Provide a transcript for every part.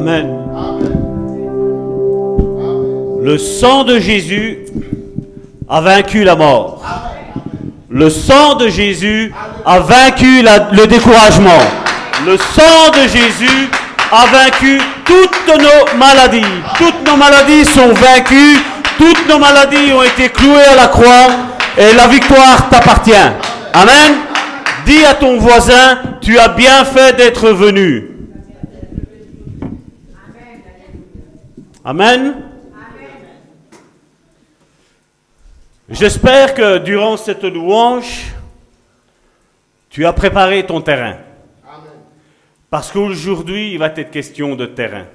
Amen. Le sang de Jésus a vaincu la mort. Le sang de Jésus a vaincu la- le découragement. Le sang de Jésus a vaincu toutes nos maladies. Toutes nos maladies sont vaincues. Toutes nos maladies ont été clouées à la croix. Et la victoire t'appartient. Amen. Dis à ton voisin, tu as bien fait d'être venu. Amen. J'espère que durant cette louange, tu as préparé ton terrain. Parce qu'aujourd'hui, il va être question de terrain.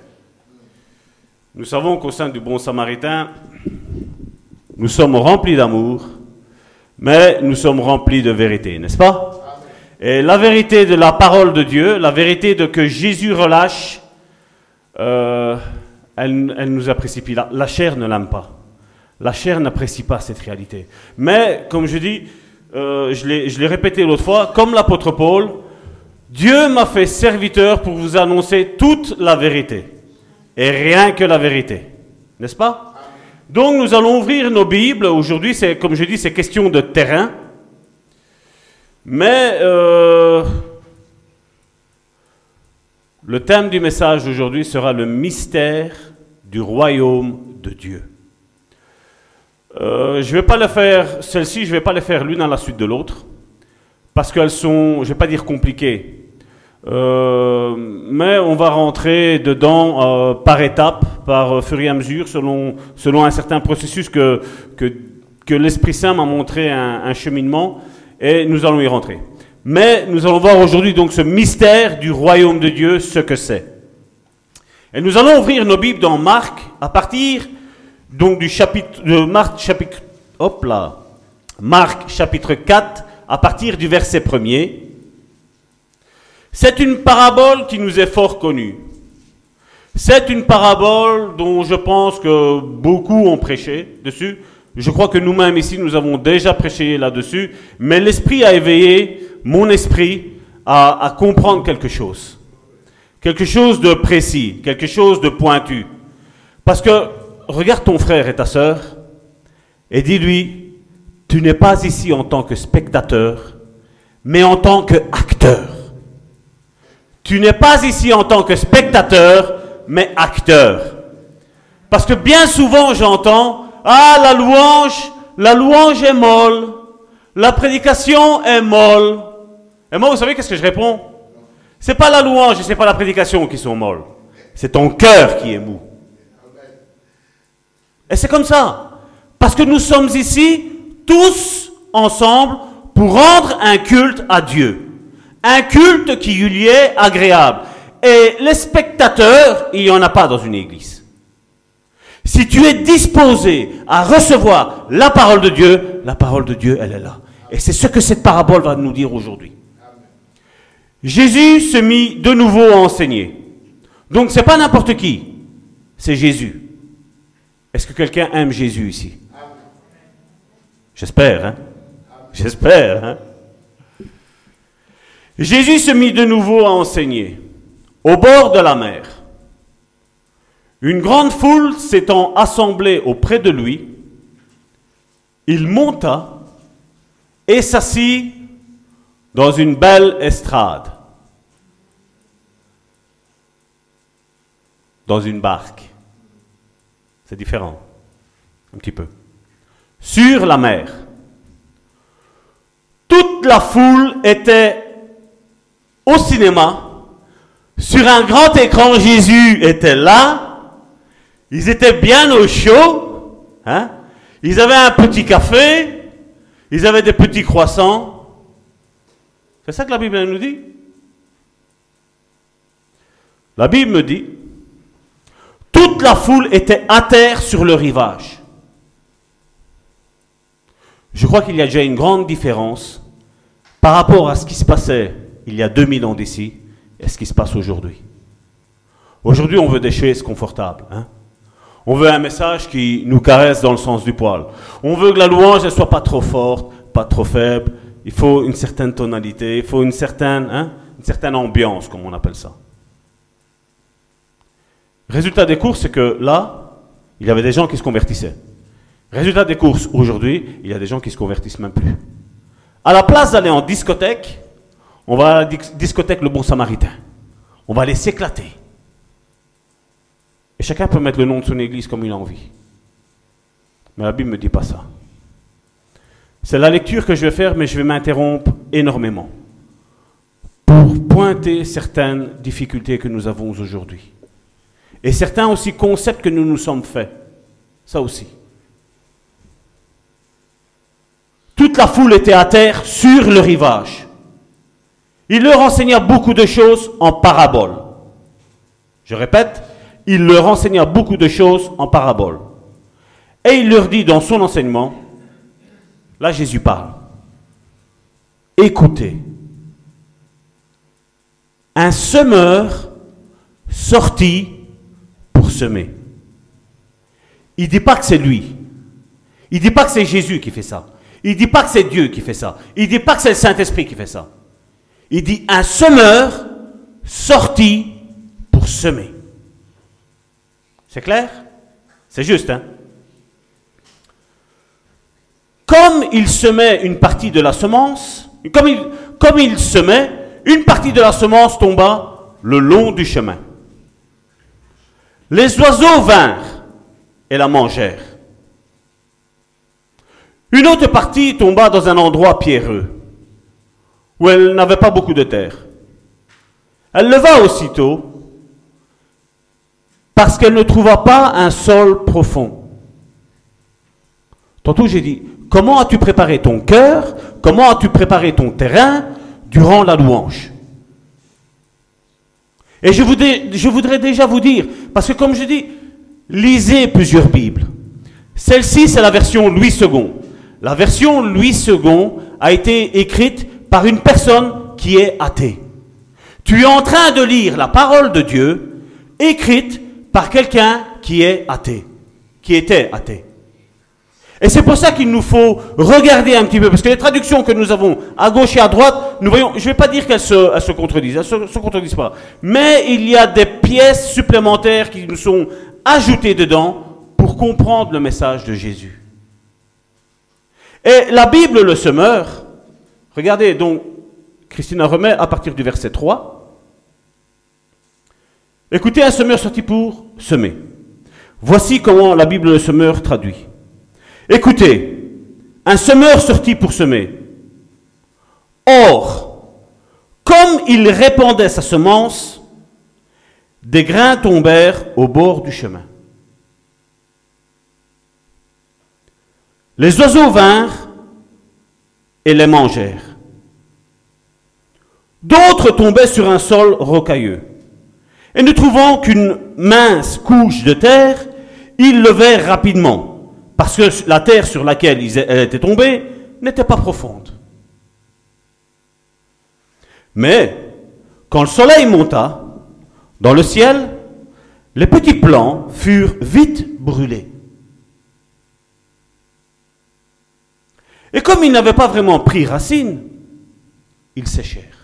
Nous savons qu'au sein du Bon Samaritain, nous sommes remplis d'amour, mais nous sommes remplis de vérité, n'est-ce pas? Et la vérité de la parole de Dieu, la vérité de que Jésus relâche, euh, elle, nous apprécie. La, la chair ne l'aime pas. La chair n'apprécie pas cette réalité. Mais, comme je dis, euh, je l'ai répété l'autre fois, comme l'apôtre Paul, Dieu m'a fait serviteur pour vous annoncer toute la vérité. Et rien que la vérité. N'est-ce pas? Donc nous allons ouvrir nos Bibles. Aujourd'hui, comme je dis, c'est question de terrain. Mais euh, le thème du message d'aujourd'hui sera le mystère du royaume de Dieu. Euh, je ne vais pas le faire, celle-ci, je ne vais pas les faire l'une à la suite de l'autre, parce qu'elles sont, je ne vais pas dire compliquées, Euh, mais on va rentrer dedans euh, par étapes, par fur et à mesure, selon, un certain processus que, l'Esprit Saint m'a montré un cheminement, et nous allons y rentrer. Mais nous allons voir aujourd'hui donc ce mystère du royaume de Dieu, ce que c'est. Et nous allons ouvrir nos Bibles dans Marc à partir donc du chapitre de Marc chapitre hop là Marc chapitre 4 à partir du verset 1er. C'est une parabole qui nous est fort connue. C'est une parabole dont je pense que beaucoup ont prêché dessus. Je crois que nous-mêmes ici, nous avons déjà prêché là-dessus. Mais l'Esprit a éveillé mon esprit à, comprendre quelque chose. Quelque chose de précis, quelque chose de pointu. Parce que regarde ton frère et ta sœur et dis-lui, tu n'es pas ici en tant que spectateur, mais en tant qu'acteur. Tu n'es pas ici en tant que spectateur, mais acteur. Parce que bien souvent j'entends, ah la louange, la louange est molle, la prédication est molle. Et moi, vous savez qu'est-ce que je réponds? C'est pas la louange et c'est pas la prédication qui sont molles. C'est ton cœur qui est mou. Et c'est comme ça. Parce que nous sommes ici tous ensemble pour rendre un culte à Dieu. Un culte qui lui est agréable. Et les spectateurs, il n'y en a pas dans une église. Si tu es disposé à recevoir la parole de Dieu, la parole de Dieu, elle est là. Et c'est ce que cette parabole va nous dire aujourd'hui. Jésus se mit de nouveau à enseigner. Donc c'est pas n'importe qui, c'est Jésus. Est-ce que quelqu'un aime Jésus ici? J'espère, hein J'espère, hein Jésus se mit de nouveau à enseigner au bord de la mer. Une grande foule s'étant assemblée auprès de lui, il monta et s'assit dans une belle estrade, dans une barque. C'est différent, un petit peu. Sur la mer. Toute la foule était au cinéma. Sur un grand écran, Jésus était là. Ils étaient bien au chaud. Hein? Ils avaient un petit café. Ils avaient des petits croissants. C'est ça que la Bible nous dit. La Bible me dit, toute la foule était à terre sur le rivage. Je crois qu'il y a déjà une grande différence par rapport à ce qui se passait il y a 2000 ans d'ici et ce qui se passe aujourd'hui. Aujourd'hui, on veut des chaises confortables. Hein? On veut un message qui nous caresse dans le sens du poil. On veut que la louange ne soit pas trop forte, pas trop faible. Il faut une certaine tonalité, il faut une certaine, hein, une certaine ambiance, comme on appelle ça. Résultat des courses, c'est que là, il y avait des gens qui se convertissaient. Résultat des courses, aujourd'hui, il y a des gens qui se convertissent même plus. À la place d'aller en discothèque, on va à la discothèque Le Bon Samaritain. On va aller s'éclater. Chacun peut mettre le nom de son église comme il a envie. Mais la Bible ne me dit pas ça. C'est la lecture que je vais faire, mais je vais m'interrompre énormément pour pointer certaines difficultés que nous avons aujourd'hui. Et certains aussi concepts que nous nous sommes faits. Ça aussi. Toute la foule était à terre sur le rivage. Il leur enseigna beaucoup de choses en parabole. Je répète, il leur enseigna beaucoup de choses en parabole. Et il leur dit dans son enseignement, là Jésus parle, écoutez, un semeur sortit pour semer. Il ne dit pas que c'est lui. Il ne dit pas que c'est Jésus qui fait ça. Il ne dit pas que c'est Dieu qui fait ça. Il ne dit pas que c'est le Saint-Esprit qui fait ça. Il dit un semeur sorti pour semer. C'est clair? C'est juste, hein? Comme il semait une partie de la semence, comme il, comme il semait, une partie de la semence tomba le long du chemin. Les oiseaux vinrent et la mangèrent. Une autre partie tomba dans un endroit pierreux, où elle n'avait pas beaucoup de terre. Elle leva aussitôt, parce qu'elle ne trouva pas un sol profond. Tantôt j'ai dit, comment as-tu préparé ton cœur? Comment as-tu préparé ton terrain durant la louange? Et je voudrais, déjà vous dire, parce que comme je dis, lisez plusieurs Bibles. Celle-ci, c'est la version Louis II. La version Louis II a été écrite par une personne qui est athée. Tu es en train de lire la parole de Dieu écrite par quelqu'un qui est athée, qui était athée. Et c'est pour ça qu'il nous faut regarder un petit peu, parce que les traductions que nous avons à gauche et à droite, nous voyons, je ne vais pas dire qu'elles se, se, contredisent, elles ne se, se, contredisent pas, mais il y a des pièces supplémentaires qui nous sont ajoutées dedans pour comprendre le message de Jésus. Et la Bible, le semeur, regardez donc, Christina remet à partir du verset 3, Écoutez un semeur sorti pour semer. Voici comment la Bible le semeur traduit. Écoutez, un semeur sorti pour semer. Or, comme il répandait sa semence, des grains tombèrent au bord du chemin. Les oiseaux vinrent et les mangèrent. D'autres tombaient sur un sol rocailleux. Et ne trouvant qu'une mince couche de terre, ils levèrent rapidement, parce que la terre sur laquelle elle était tombée n'était pas profonde. Mais, quand le soleil monta dans le ciel, les petits plants furent vite brûlés. Et comme ils n'avaient pas vraiment pris racine, ils séchèrent.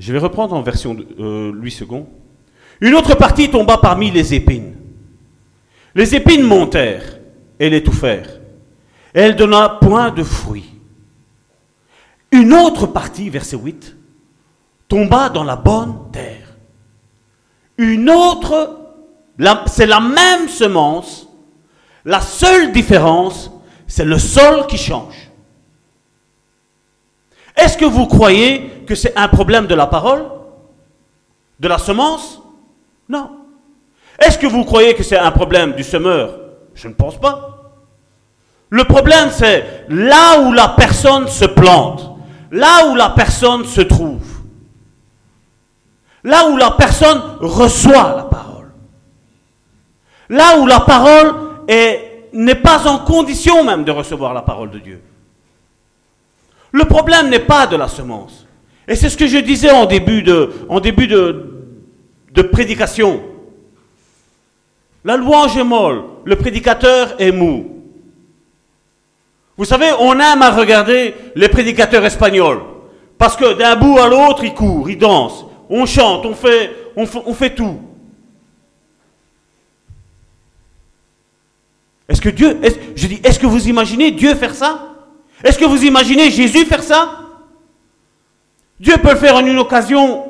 Je vais reprendre en version de, euh, Louis II. Une autre partie tomba parmi les épines. Les épines montèrent et l'étouffèrent. Elle donna point de fruits. Une autre partie, verset 8, tomba dans la bonne terre. Une autre, c'est la même semence. La seule différence, c'est le sol qui change. Est-ce que vous croyez que c'est un problème de la parole? De la semence? Non. Est-ce que vous croyez que c'est un problème du semeur? Je ne pense pas. Le problème, c'est là où la personne se plante, là où la personne se trouve, là où la personne reçoit la parole, là où la parole n'est pas en condition même de recevoir la parole de Dieu. Le problème n'est pas de la semence. Et c'est ce que je disais en début de, prédication. La louange est molle, le prédicateur est mou. Vous savez, on aime à regarder les prédicateurs espagnols. Parce que d'un bout à l'autre, ils courent, ils dansent. on chante, on fait tout. Est-ce que Dieu, je dis, est-ce que vous imaginez Dieu faire ça? Est-ce que vous imaginez Jésus faire ça? Dieu peut le faire en une occasion,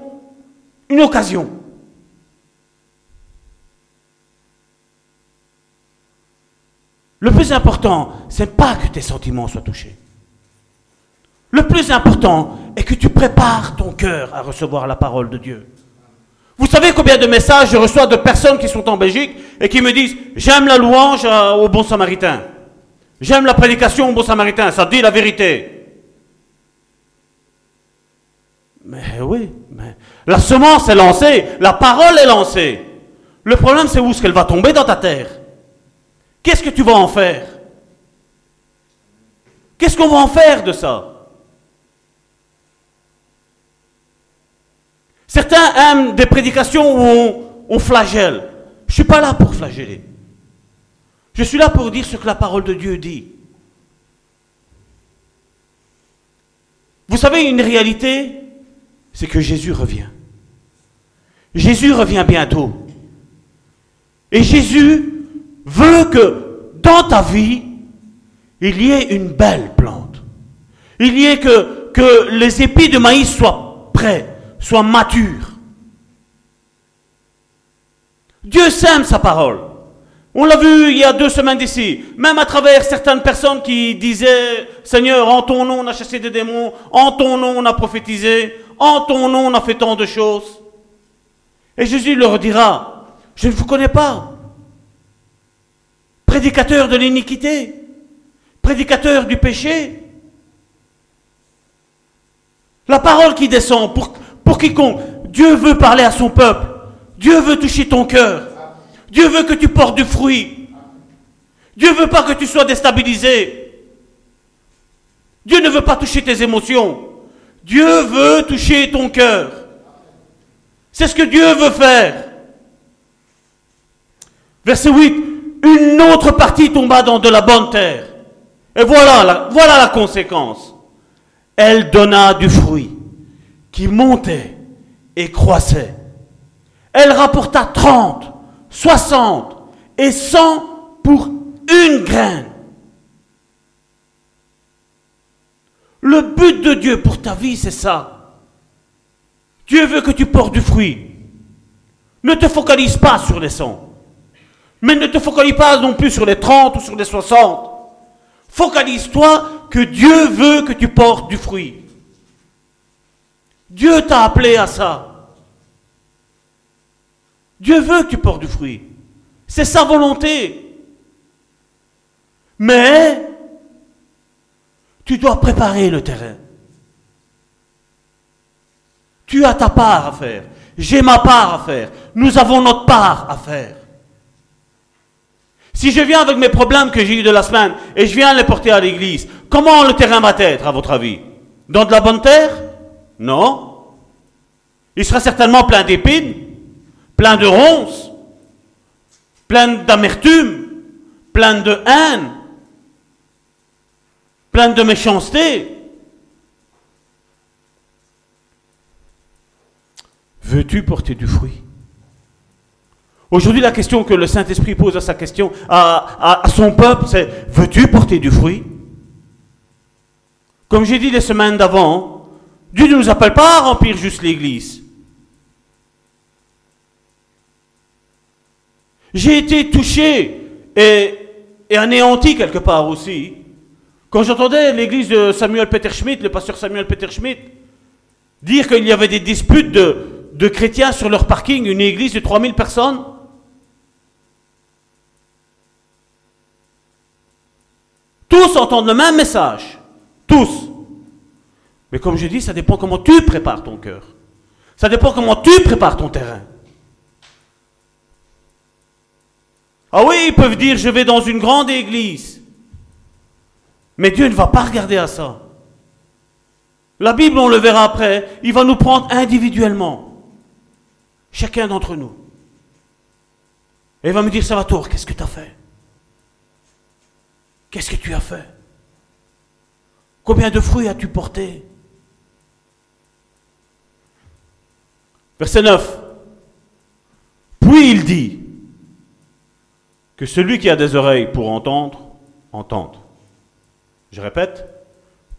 une occasion. Le plus important, c'est pas que tes sentiments soient touchés. Le plus important est que tu prépares ton cœur à recevoir la parole de Dieu. Vous savez combien de messages je reçois de personnes qui sont en Belgique et qui me disent J'aime la louange au bon samaritain. J'aime la prédication au bon samaritain. Ça dit la vérité. Mais oui, mais la semence est lancée, la parole est lancée. Le problème, c'est où est-ce qu'elle va tomber dans ta terre? Qu'est-ce que tu vas en faire? Qu'est-ce qu'on va en faire de ça? Certains aiment des prédications où on, flagelle. Je ne suis pas là pour flageller. Je suis là pour dire ce que la parole de Dieu dit. Vous savez, une réalité, c'est que Jésus revient. Jésus revient bientôt. Et Jésus veut que dans ta vie, il y ait une belle plante. Il y ait que, les épis de maïs soient prêts soit mature. Dieu sème sa parole. On l'a vu il y a deux semaines d'ici, même à travers certaines personnes qui disaient, Seigneur, en ton nom on a chassé des démons, en ton nom on a prophétisé, en ton nom on a fait tant de choses. Et Jésus leur dira, je ne vous connais pas. Prédicateur de l'iniquité, prédicateur du péché. La parole qui descend pour, quiconque. Dieu veut parler à son peuple. Dieu veut toucher ton cœur. Dieu veut que tu portes du fruit. Dieu veut pas que tu sois déstabilisé. Dieu ne veut pas toucher tes émotions. Dieu veut toucher ton cœur. C'est ce que Dieu veut faire. Verset 8. Une autre partie tomba dans de la bonne terre. Et voilà la, voilà la conséquence. Elle donna du fruit qui montait et croissait. Elle rapporta 30, 60 et 100 pour une graine. Le but de Dieu pour ta vie, c'est ça. Dieu veut que tu portes du fruit. Ne te focalise pas sur les 100. Mais ne te focalise pas non plus sur les 30 ou sur les 60. Focalise-toi que Dieu veut que tu portes du fruit. Dieu t'a appelé à ça. Dieu veut que tu portes du fruit. C'est sa volonté. Mais tu dois préparer le terrain. Tu as ta part à faire. J'ai ma part à faire. Nous avons notre part à faire. Si je viens avec mes problèmes que j'ai eu de la semaine et je viens les porter à l'église, comment le terrain va être, à votre avis? Dans de la bonne terre? Non. Il sera certainement plein d'épines, plein de ronces, plein d'amertume, plein de haine, plein de méchanceté. Veux-tu porter du fruit? Aujourd'hui, la question que le Saint-Esprit pose à sa question, à, son peuple, c'est veux-tu porter du fruit? Comme j'ai dit les semaines d'avant, Dieu ne nous appelle pas à remplir juste l'Église. J'ai été touché et, anéanti quelque part aussi quand j'entendais l'église de Samuel Peter Schmidt, le pasteur Samuel Peter Schmidt, dire qu'il y avait des disputes de, de chrétiens sur leur parking, une église de 3000 personnes. Tous entendent le même message. Tous. Mais comme je dis, ça dépend comment tu prépares ton cœur. Ça dépend comment tu prépares ton terrain. Ah oui, ils peuvent dire je vais dans une grande église. Mais Dieu ne va pas regarder à ça. La Bible, on le verra après, il va nous prendre individuellement. Chacun d'entre nous. Et il va me dire, Salvatore, qu'est-ce que tu as fait? Qu'est-ce que tu as fait? Combien de fruits as-tu porté? Verset 9. Puis il dit que celui qui a des oreilles pour entendre, entende. Je répète.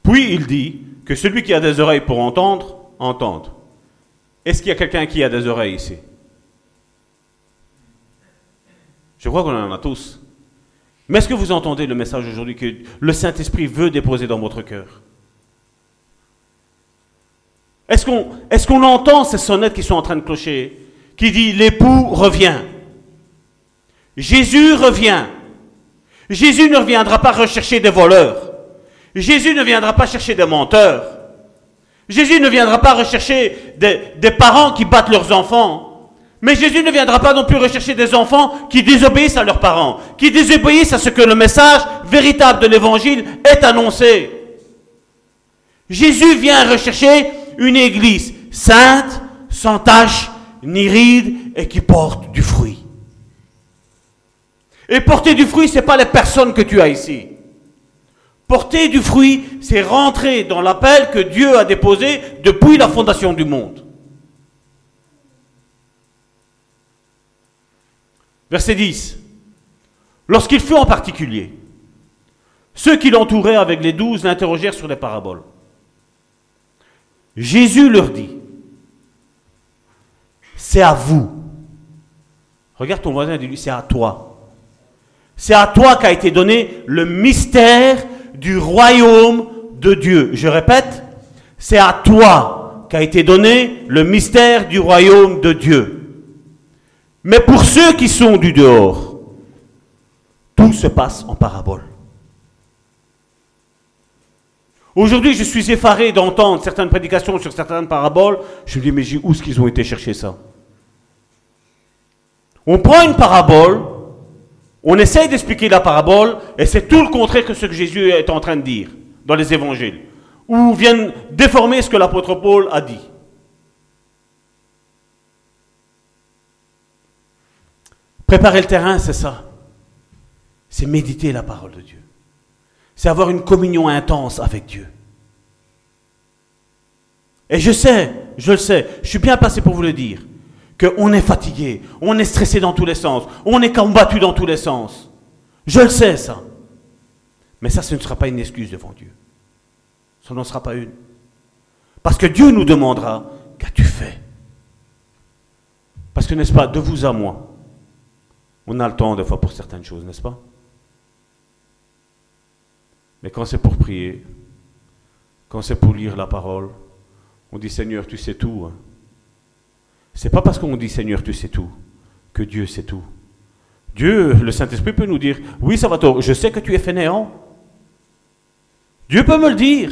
Puis il dit que celui qui a des oreilles pour entendre, entende. Est-ce qu'il y a quelqu'un qui a des oreilles ici? Je crois qu'on en a tous. Mais est-ce que vous entendez le message aujourd'hui que le Saint-Esprit veut déposer dans votre cœur? Est-ce qu'on entend ces sonnettes qui sont en train de clocher Qui dit l'époux revient? Jésus revient. Jésus ne reviendra pas rechercher des voleurs. Jésus ne viendra pas chercher des menteurs. Jésus ne viendra pas rechercher des, parents qui battent leurs enfants. Mais Jésus ne viendra pas non plus rechercher des enfants qui désobéissent à leurs parents, qui désobéissent à ce que le message véritable de l'évangile est annoncé. Jésus vient rechercher une église sainte, sans tache, ni ride, et qui porte du fruit. Et porter du fruit, ce n'est pas les personnes que tu as ici. Porter du fruit, c'est rentrer dans l'appel que Dieu a déposé depuis la fondation du monde. Verset 10. Lorsqu'il fut en particulier, ceux qui l'entouraient avec les douze l'interrogèrent sur les paraboles. Jésus leur dit, c'est à vous. Regarde ton voisin et dis-lui, c'est à toi. C'est à toi qu'a été donné le mystère du royaume de Dieu. Je répète, c'est à toi qu'a été donné le mystère du royaume de Dieu. Mais pour ceux qui sont du dehors, tout se passe en parabole. Aujourd'hui, je suis effaré d'entendre certaines prédications sur certaines paraboles. Je me dis, mais où est-ce qu'ils ont été chercher ça? On prend une parabole, on essaye d'expliquer la parabole, et c'est tout le contraire que ce que Jésus est en train de dire dans les évangiles, ou viennent déformer ce que l'apôtre Paul a dit. Préparer le terrain, c'est ça. C'est méditer la parole de Dieu. C'est avoir une communion intense avec Dieu. Et je sais, je le sais, je suis bien passé pour vous le dire, qu'on est fatigué, on est stressé dans tous les sens, on est combattu dans tous les sens. Je le sais, ça. Mais ça, ce ne sera pas une excuse devant Dieu. Ce n'en sera pas une. Parce que Dieu nous demandera, qu'as-tu fait? Parce que, n'est-ce pas, de vous à moi, on a le temps des fois pour certaines choses, n'est-ce pas? Mais quand c'est pour prier, quand c'est pour lire la parole, on dit Seigneur, tu sais tout. Hein. C'est pas parce qu'on dit Seigneur, tu sais tout que Dieu sait tout. Dieu, le Saint-Esprit peut nous dire Oui, ça va tort, je sais que tu es fainéant. Dieu peut me le dire.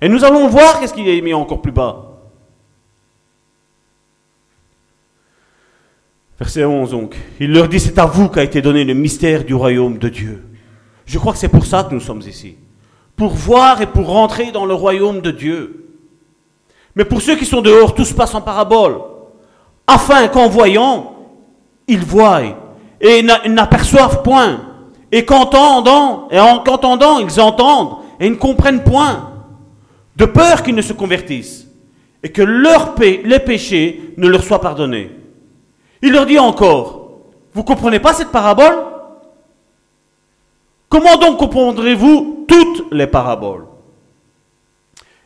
Et nous allons voir qu'est-ce qu'il a mis encore plus bas. Verset 11 donc. Il leur dit, c'est à vous qu'a été donné le mystère du royaume de Dieu. Je crois que c'est pour ça que nous sommes ici. Pour voir et pour rentrer dans le royaume de Dieu. Mais pour ceux qui sont dehors, tout se passe en parabole. Afin qu'en voyant, ils voient et n'aperçoivent point. Et qu'entendant, et en qu'entendant, ils entendent et ne comprennent point. De peur qu'ils ne se convertissent et que les péchés ne leur soient pardonnés. Il leur dit encore, vous ne comprenez pas cette parabole? Comment donc comprendrez-vous toutes les paraboles?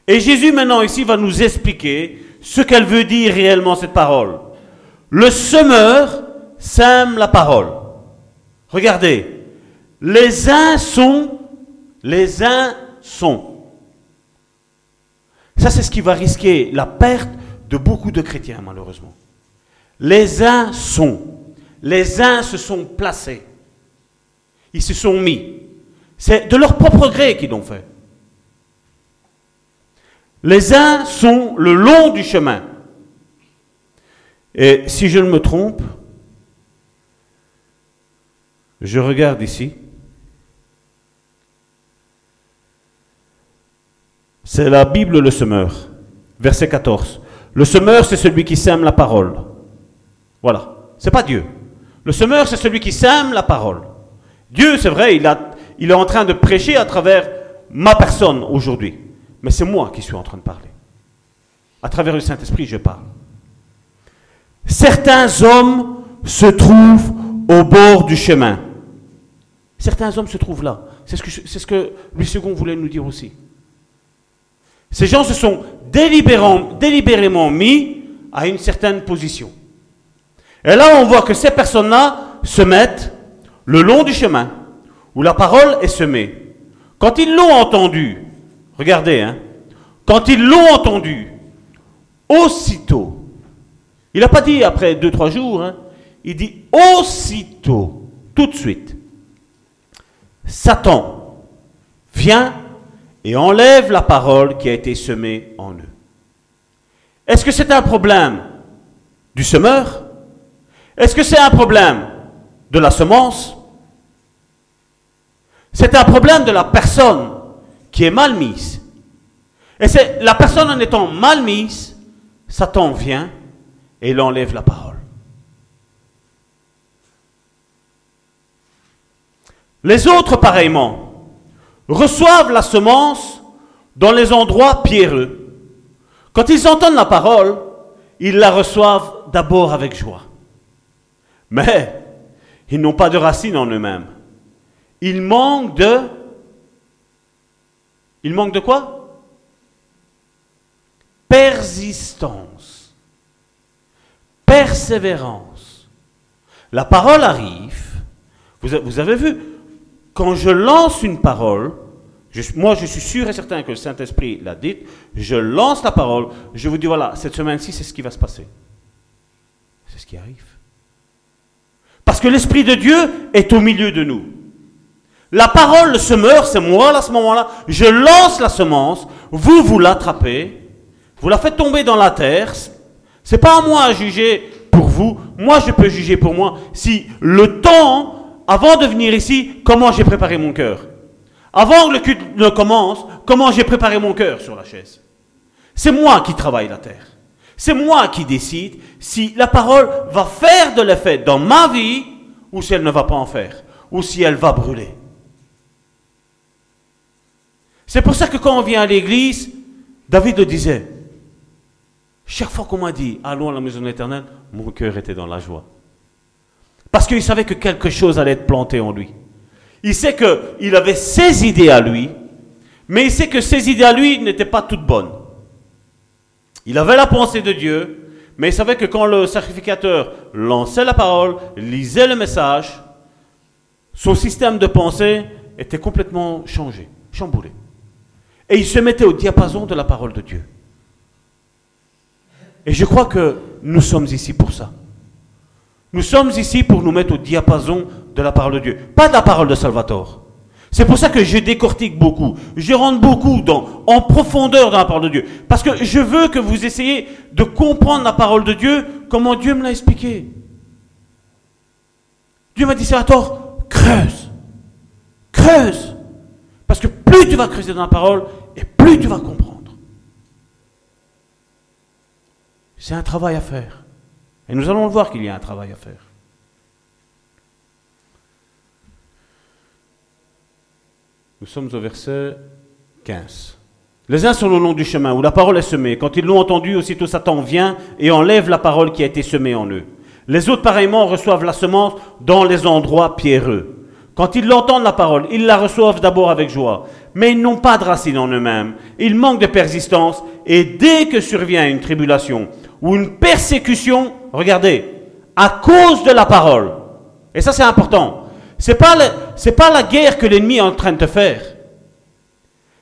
Et Jésus maintenant ici va nous expliquer ce qu'elle veut dire réellement cette parole. Le semeur sème la parole. Regardez, les uns sont, les uns sont. Ça c'est ce qui va risquer la perte de beaucoup de chrétiens malheureusement. Les uns sont, les uns se sont placés. Ils se sont mis. C'est de leur propre gré qu'ils l'ont fait. Les uns sont le long du chemin. Et si je ne me trompe, je regarde ici. C'est la Bible le semeur, verset 14. Le semeur, c'est celui qui sème la parole. Voilà. C'est pas Dieu. Le semeur, c'est celui qui sème la parole. Dieu, c'est vrai, il, est en train de prêcher à travers ma personne aujourd'hui. Mais c'est moi qui suis en train de parler. À travers le Saint-Esprit, je parle. Certains hommes se trouvent au bord du chemin. Certains hommes se trouvent là. C'est ce que, Louis II voulait nous dire aussi. Ces gens se sont délibérément mis à une certaine position. Et là, on voit que ces personnes-là se mettent le long du chemin où la parole est semée. Quand ils l'ont entendu, regardez, hein, quand ils l'ont entendu, aussitôt, il n'a pas dit après deux, trois jours, hein, il dit aussitôt, tout de suite, Satan vient et enlève la parole qui a été semée en eux. Est-ce que c'est un problème du semeur? Est-ce que c'est un problème de la semence? C'est un problème de la personne qui est mal mise. Et c'est la personne en étant mal mise, Satan vient et il enlève la parole. Les autres, pareillement, reçoivent la semence dans les endroits pierreux. Quand ils entendent la parole, ils la reçoivent d'abord avec joie. Mais ils n'ont pas de racines en eux-mêmes. Ils manquent de... Ils manquent de quoi? Persistance. Persévérance. La parole arrive. Vous, avez vu, quand je lance une parole, moi je suis sûr et certain que le Saint-Esprit l'a dit, je lance la parole, je vous dis voilà, cette semaine-ci c'est ce qui va se passer. C'est ce qui arrive. Parce que l'Esprit de Dieu est au milieu de nous. La parole, le semeur, c'est moi à ce moment-là. Je lance la semence, vous, vous l'attrapez, vous la faites tomber dans la terre. C'est pas à moi à juger pour vous. Moi, je peux juger pour moi si le temps avant de venir ici, comment j'ai préparé mon cœur Avant que le culte ne commence, comment j'ai préparé mon cœur sur la chaise C'est moi qui travaille la terre. C'est moi qui décide si la parole va faire de l'effet dans ma vie ou si elle ne va pas en faire, ou si elle va brûler. C'est pour ça que quand on vient à l'église, David le disait, chaque fois qu'on m'a dit, allons à la maison éternelle, mon cœur était dans la joie. Parce qu'il savait que quelque chose allait être planté en lui. Il sait qu'il avait ses idées à lui, mais il sait que ses idées à lui n'étaient pas toutes bonnes. Il avait la pensée de Dieu, mais il savait que quand le sacrificateur lançait la parole, lisait le message, son système de pensée était complètement changé, chamboulé. Et il se mettait au diapason de la parole de Dieu. Et je crois que nous sommes ici pour ça. Nous sommes ici pour nous mettre au diapason de la parole de Dieu, pas de la parole de Salvatore. C'est pour ça que je décortique beaucoup, je rentre beaucoup en profondeur dans la parole de Dieu. Parce que je veux que vous essayiez de comprendre la parole de Dieu, comment Dieu me l'a expliqué. Dieu m'a dit, Salvatore, creuse, creuse. Plus tu vas creuser dans la parole, et plus tu vas comprendre. C'est un travail à faire. Et nous allons voir qu'il y a un travail à faire. Nous sommes au verset 15. Les uns sont le long du chemin où la parole est semée. Quand ils l'ont entendu, aussitôt Satan vient et enlève la parole qui a été semée en eux. Les autres, pareillement, reçoivent la semence dans les endroits pierreux. Quand ils l'entendent la parole, ils la reçoivent d'abord avec joie, mais ils n'ont pas de racine en eux-mêmes. Ils manquent de persistance et dès que survient une tribulation ou une persécution, regardez, à cause de la parole. Et ça c'est important. C'est pas pas la guerre que l'ennemi est en train de te faire.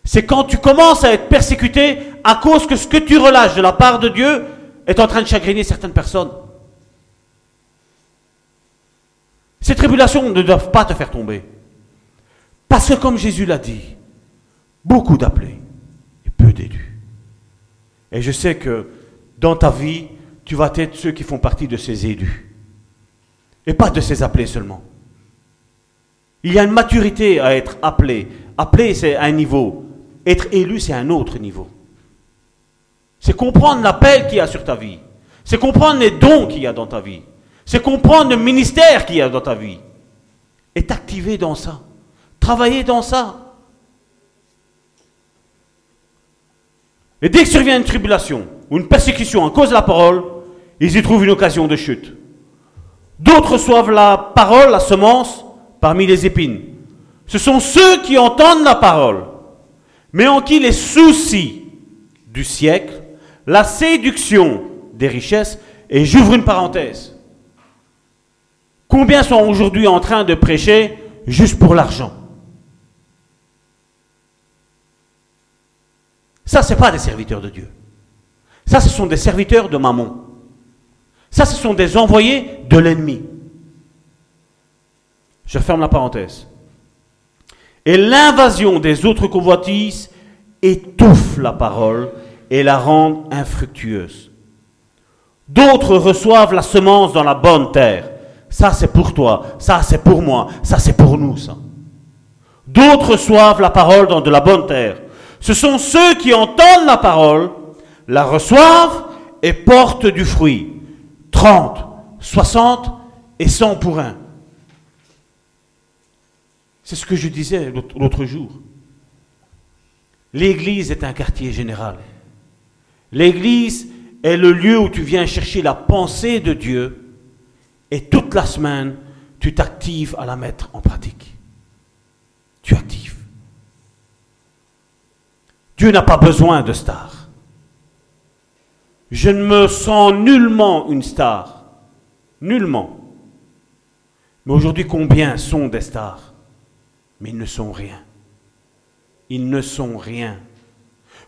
C'est quand tu commences à être persécuté à cause que ce que tu relâches de la part de Dieu est en train de chagriner certaines personnes. Ces tribulations ne doivent pas te faire tomber. Parce que comme Jésus l'a dit, beaucoup d'appelés et peu d'élus. Et je sais que dans ta vie, tu vas être ceux qui font partie de ces élus. Et pas de ces appelés seulement. Il y a une maturité à être appelé. Appelé, c'est un niveau. Être élu, c'est un autre niveau. C'est comprendre l'appel qu'il y a sur ta vie. C'est comprendre les dons qu'il y a dans ta vie. C'est comprendre le ministère qu'il y a dans ta vie. Et t'activer dans ça. Travailler dans ça. Et dès que survient une tribulation ou une persécution en cause de la parole, ils y trouvent une occasion de chute. D'autres reçoivent la parole, la semence, parmi les épines. Ce sont ceux qui entendent la parole, mais en qui les soucis du siècle, la séduction des richesses, et j'ouvre une parenthèse. Combien sont aujourd'hui en train de prêcher juste pour l'argent? Ça, ce n'est pas des serviteurs de Dieu. Ça, ce sont des serviteurs de Mammon. Ça, ce sont des envoyés de l'ennemi. Je ferme la parenthèse. Et l'invasion des autres convoitises étouffe la parole et la rend infructueuse. D'autres reçoivent la semence dans la bonne terre. Ça, c'est pour toi. Ça, c'est pour moi. Ça, c'est pour nous. D'autres reçoivent la parole dans de la bonne terre. Ce sont ceux qui entendent la parole, la reçoivent et portent du fruit. 30, 60 et 100 pour un. C'est ce que je disais l'autre jour. L'Église est un quartier général. L'Église est le lieu où tu viens chercher la pensée de Dieu et toute la semaine, tu t'actives à la mettre en pratique. Tu actives. Dieu n'a pas besoin de stars. Je ne me sens nullement une star. Nullement. Mais aujourd'hui, combien sont des stars? Mais ils ne sont rien. Ils ne sont rien.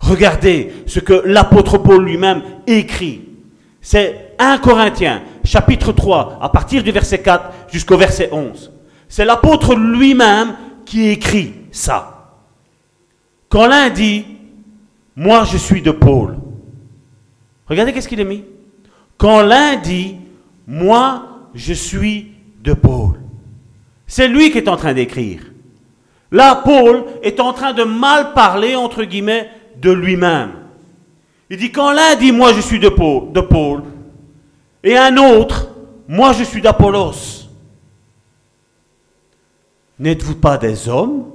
Regardez ce que l'apôtre Paul lui-même écrit. C'est 1 Corinthiens, chapitre 3, à partir du verset 4 jusqu'au verset 11. C'est l'apôtre lui-même qui écrit ça. Quand l'un dit, moi je suis de Paul. Regardez qu'est-ce qu'il a mis. Quand l'un dit, moi je suis de Paul. C'est lui qui est en train d'écrire. Là, Paul est en train de mal parler, entre guillemets, de lui-même. Il dit, quand l'un dit, moi je suis de Paul, et un autre, moi je suis d'Apollos, n'êtes-vous pas des hommes?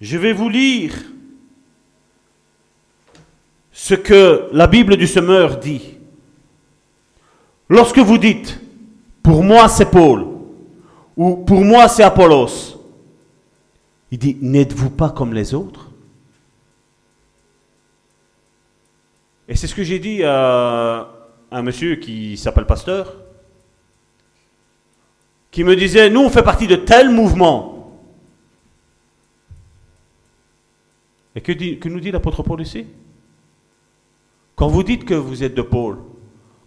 Je vais vous lire ce que la Bible du semeur dit. Lorsque vous dites, pour moi c'est Paul, ou pour moi c'est Apollos, il dit, n'êtes-vous pas comme les autres? Et c'est ce que j'ai dit à un monsieur qui s'appelle Pasteur, qui me disait, nous on fait partie de tel mouvement. Et que, nous dit l'apôtre Paul ici? Quand vous dites que vous êtes de Paul,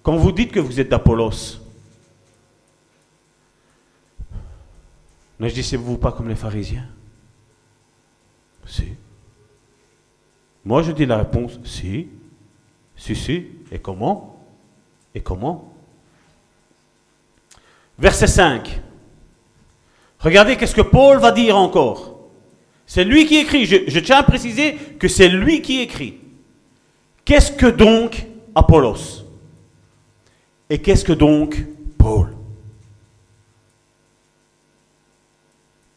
quand vous dites que vous êtes d'Apollos, ne disiez-vous pas comme les pharisiens? Si. Moi je dis la réponse, si. Si, si. Et comment? Et comment? Verset 5. Regardez qu'est-ce que Paul va dire encore? C'est lui qui écrit. Je, tiens à préciser que c'est lui qui écrit. Qu'est-ce que donc Apollos? Et qu'est-ce que donc Paul?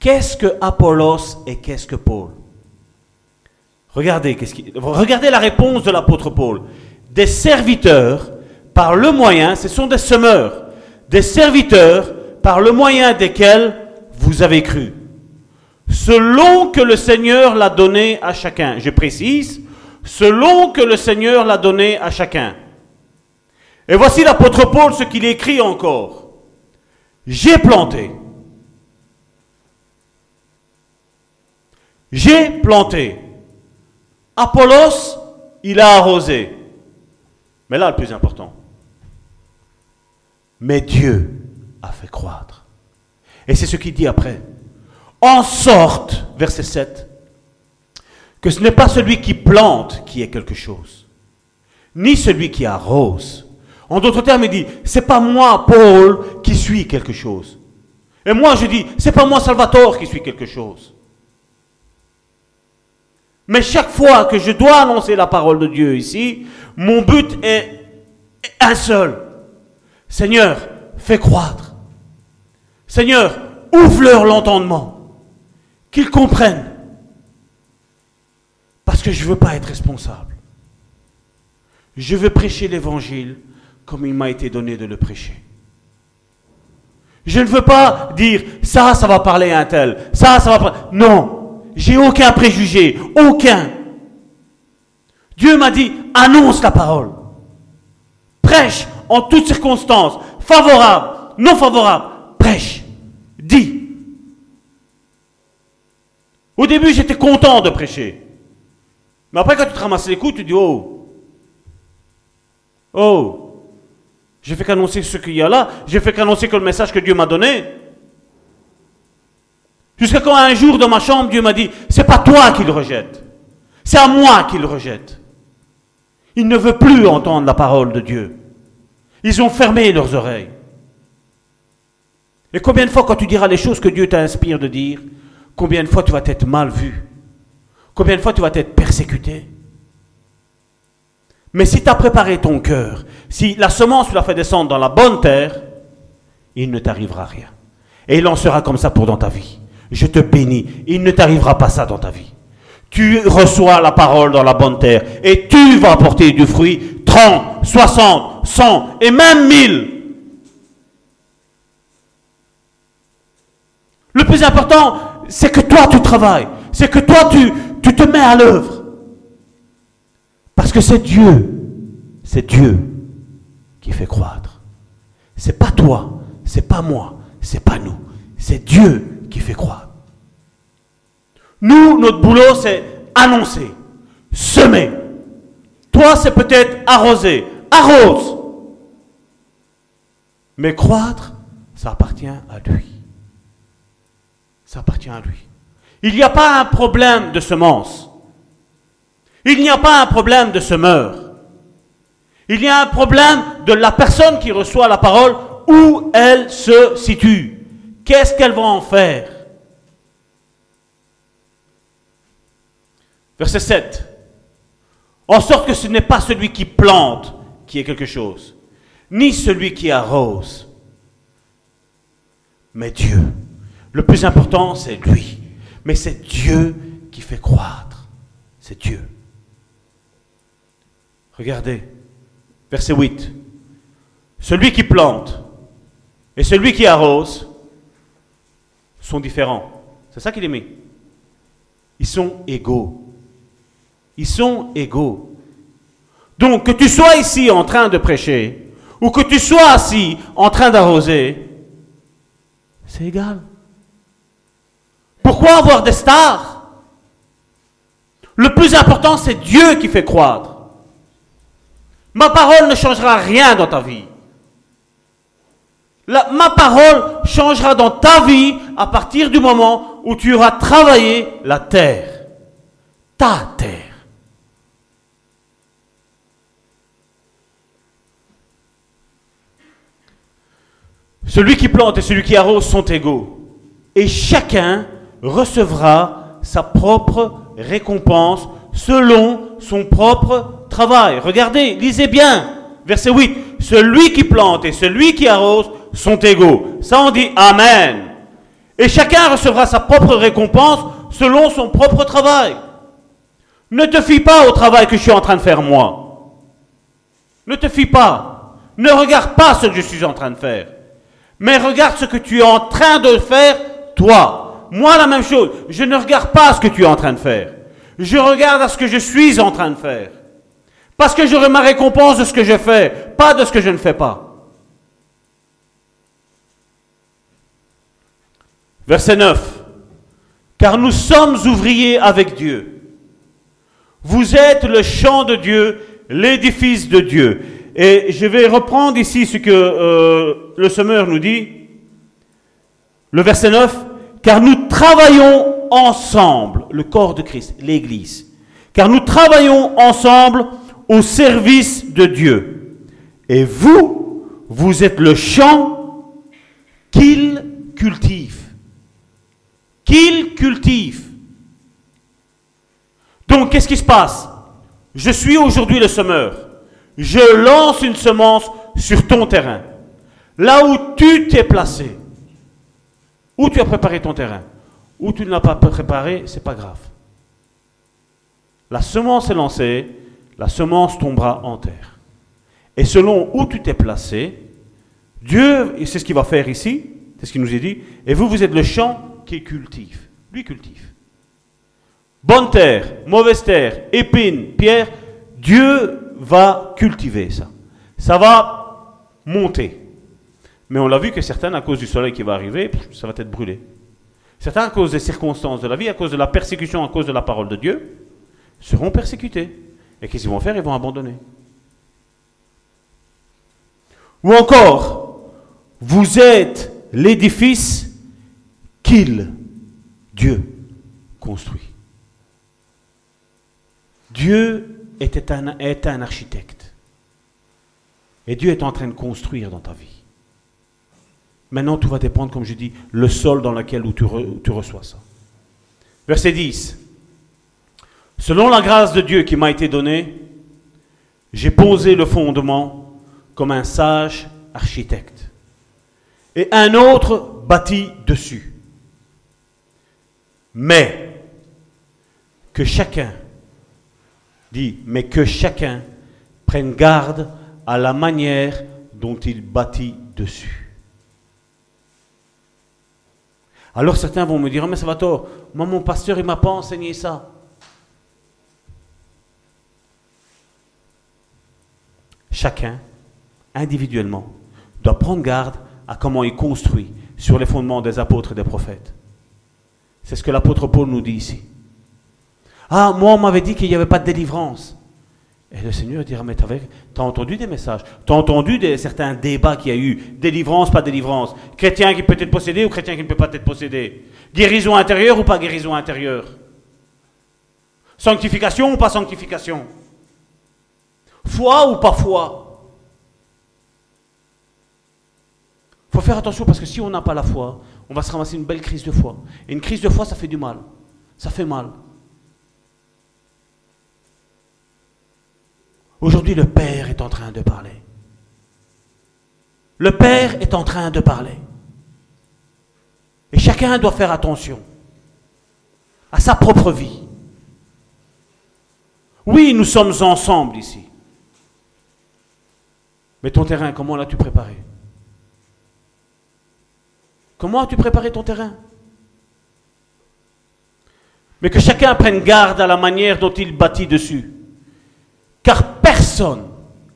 Qu'est-ce que Apollos et qu'est-ce que Paul? Regardez, regardez la réponse de l'apôtre Paul des serviteurs par le moyen, ce sont des semeurs, des serviteurs par le moyen desquels vous avez cru. Selon que le Seigneur l'a donné à chacun. Je précise, selon que le Seigneur l'a donné à chacun. Et voici l'apôtre Paul ce qu'il écrit encore. J'ai planté. J'ai planté. Apollos, il a arrosé. Mais là, le plus important. Mais Dieu a fait croître. Et c'est ce qu'il dit après. En sorte, verset 7, que ce n'est pas celui qui plante qui est quelque chose, ni celui qui arrose. En d'autres termes, il dit, c'est pas moi, Paul, qui suis quelque chose. Et moi, je dis, c'est pas moi, Salvatore, qui suis quelque chose. Mais chaque fois que je dois annoncer la parole de Dieu ici, mon but est un seul. Seigneur, fais croître. Seigneur, ouvre-leur l'entendement. Qu'ils comprennent. Parce que je ne veux pas être responsable. Je veux prêcher l'évangile comme il m'a été donné de le prêcher. Je ne veux pas dire ça, ça va parler à un tel, ça, ça va parler. Non, j'ai aucun préjugé, aucun. Dieu m'a dit annonce la parole, prêche en toutes circonstances, favorable, non favorable, prêche, dis. Au début, j'étais content de prêcher. Mais après, quand tu te ramasses les coups, tu dis Oh, oh, j'ai fait qu'annoncer ce qu'il y a là, j'ai fait qu'annoncer que le message que Dieu m'a donné. Jusqu'à quand un jour dans ma chambre, Dieu m'a dit C'est pas toi qui le rejette, c'est à moi qu'il rejette. Il ne veut plus entendre la parole de Dieu. Ils ont fermé leurs oreilles. Et combien de fois, quand tu diras les choses que Dieu t'inspire de dire, combien de fois tu vas être mal vu? Combien de fois tu vas être persécuté? Mais si tu as préparé ton cœur, si la semence tu l'as fait descendre dans la bonne terre, il ne t'arrivera rien. Et il en sera comme ça pour dans ta vie. Je te bénis, il ne t'arrivera pas ça dans ta vie. Tu reçois la parole dans la bonne terre et tu vas apporter du fruit 30, 60, 100 et même 1000. Le plus important, c'est que toi tu travailles, c'est que toi tu, tu te mets à l'œuvre. Parce que c'est Dieu, c'est Dieu qui fait croître. C'est pas toi, c'est pas moi, c'est pas nous, c'est Dieu fait croître. Nous, notre boulot, c'est annoncer, semer. Toi, c'est peut-être arroser, arrose. Mais croître, ça appartient à lui. Ça appartient à lui. Il n'y a pas un problème de semence. Il n'y a pas un problème de semeur. Il y a un problème de la personne qui reçoit la parole, où elle se situe. Qu'est-ce qu'elle va en faire? Verset 7. En sorte que ce n'est pas celui qui plante qui est quelque chose, ni celui qui arrose, mais Dieu. Le plus important, c'est lui. Mais c'est Dieu qui fait croître. C'est Dieu. Regardez, verset 8. Celui qui plante et celui qui arrose sont différents. C'est ça qu'il mis. Ils sont égaux. Ils sont égaux. Donc que tu sois ici en train de prêcher ou que tu sois assis en train d'arroser, c'est égal. Pourquoi avoir des stars? Le plus important, c'est Dieu qui fait croître. Ma parole ne changera rien dans ta vie. Ma parole changera dans ta vie à partir du moment où tu auras travaillé la terre. Ta terre. Celui qui plante et celui qui arrose sont égaux. Et chacun recevra sa propre récompense selon son propre travail. Regardez, lisez bien. Verset 8. Celui qui plante et celui qui arrose sont égaux. Ça on dit Amen. Et chacun recevra sa propre récompense selon son propre travail. Ne te fie pas au travail que je suis en train de faire moi. Ne te fie pas. Ne regarde pas ce que je suis en train de faire. Mais regarde ce que tu es en train de faire, toi. Moi, la même chose. Je ne regarde pas ce que tu es en train de faire. Je regarde à ce que je suis en train de faire. Parce que j'aurai ma récompense de ce que je fais, pas de ce que je ne fais pas. Verset 9. Car nous sommes ouvriers avec Dieu. Vous êtes le champ de Dieu, l'édifice de Dieu. Et je vais reprendre ici ce que euh, le semeur nous dit. Le verset 9. Car nous travaillons ensemble, le corps de Christ, l'Église. Car nous travaillons ensemble au service de Dieu. Et vous, vous êtes le champ qu'il cultive. Qu'il cultive. Donc, qu'est-ce qui se passe? Je suis aujourd'hui le semeur je lance une semence sur ton terrain. Là où tu t'es placé. Où tu as préparé ton terrain. Où tu ne l'as pas préparé, c'est pas grave. La semence est lancée, la semence tombera en terre. Et selon où tu t'es placé, Dieu, c'est ce qu'il va faire ici, c'est ce qu'il nous est dit, et vous, vous êtes le champ qui cultive. Lui cultive. Bonne terre, mauvaise terre, épine, pierre, Dieu va cultiver ça. Ça va monter. Mais on l'a vu que certains, à cause du soleil qui va arriver, ça va être brûlé. Certains, à cause des circonstances de la vie, à cause de la persécution, à cause de la parole de Dieu, seront persécutés. Et qu'est-ce qu'ils vont faire? Ils vont abandonner. Ou encore, vous êtes l'édifice qu'il, Dieu, construit. Dieu est un architecte. Et Dieu est en train de construire dans ta vie. Maintenant, tout va dépendre, comme je dis, le sol dans lequel tu, tu reçois ça. Verset 10. Selon la grâce de Dieu qui m'a été donnée, j'ai posé le fondement comme un sage architecte. Et un autre bâtit dessus. Mais que chacun, dit, mais que chacun prenne garde à la manière dont il bâtit dessus. Alors certains vont me dire, oh, mais ça va tort, moi mon pasteur il m'a pas enseigné ça. Chacun, individuellement, doit prendre garde à comment il construit sur les fondements des apôtres et des prophètes. C'est ce que l'apôtre Paul nous dit ici. Ah, moi on m'avait dit qu'il n'y avait pas de délivrance. Et le Seigneur dira, mais tu as entendu des messages, tu as entendu des, certains débats qu'il y a eu, délivrance, pas délivrance, chrétien qui peut être possédé ou chrétien qui ne peut pas être possédé, guérison intérieure ou pas guérison intérieure, sanctification ou pas sanctification, foi ou pas foi. faut faire attention parce que si on n'a pas la foi, on va se ramasser une belle crise de foi. Et une crise de foi, ça fait du mal. Ça fait mal. Aujourd'hui, le Père est en train de parler. Le Père est en train de parler. Et chacun doit faire attention à sa propre vie. Oui, nous sommes ensemble ici. Mais ton terrain, comment l'as-tu préparé? Comment as-tu préparé ton terrain? Mais que chacun prenne garde à la manière dont il bâtit dessus. Car personne,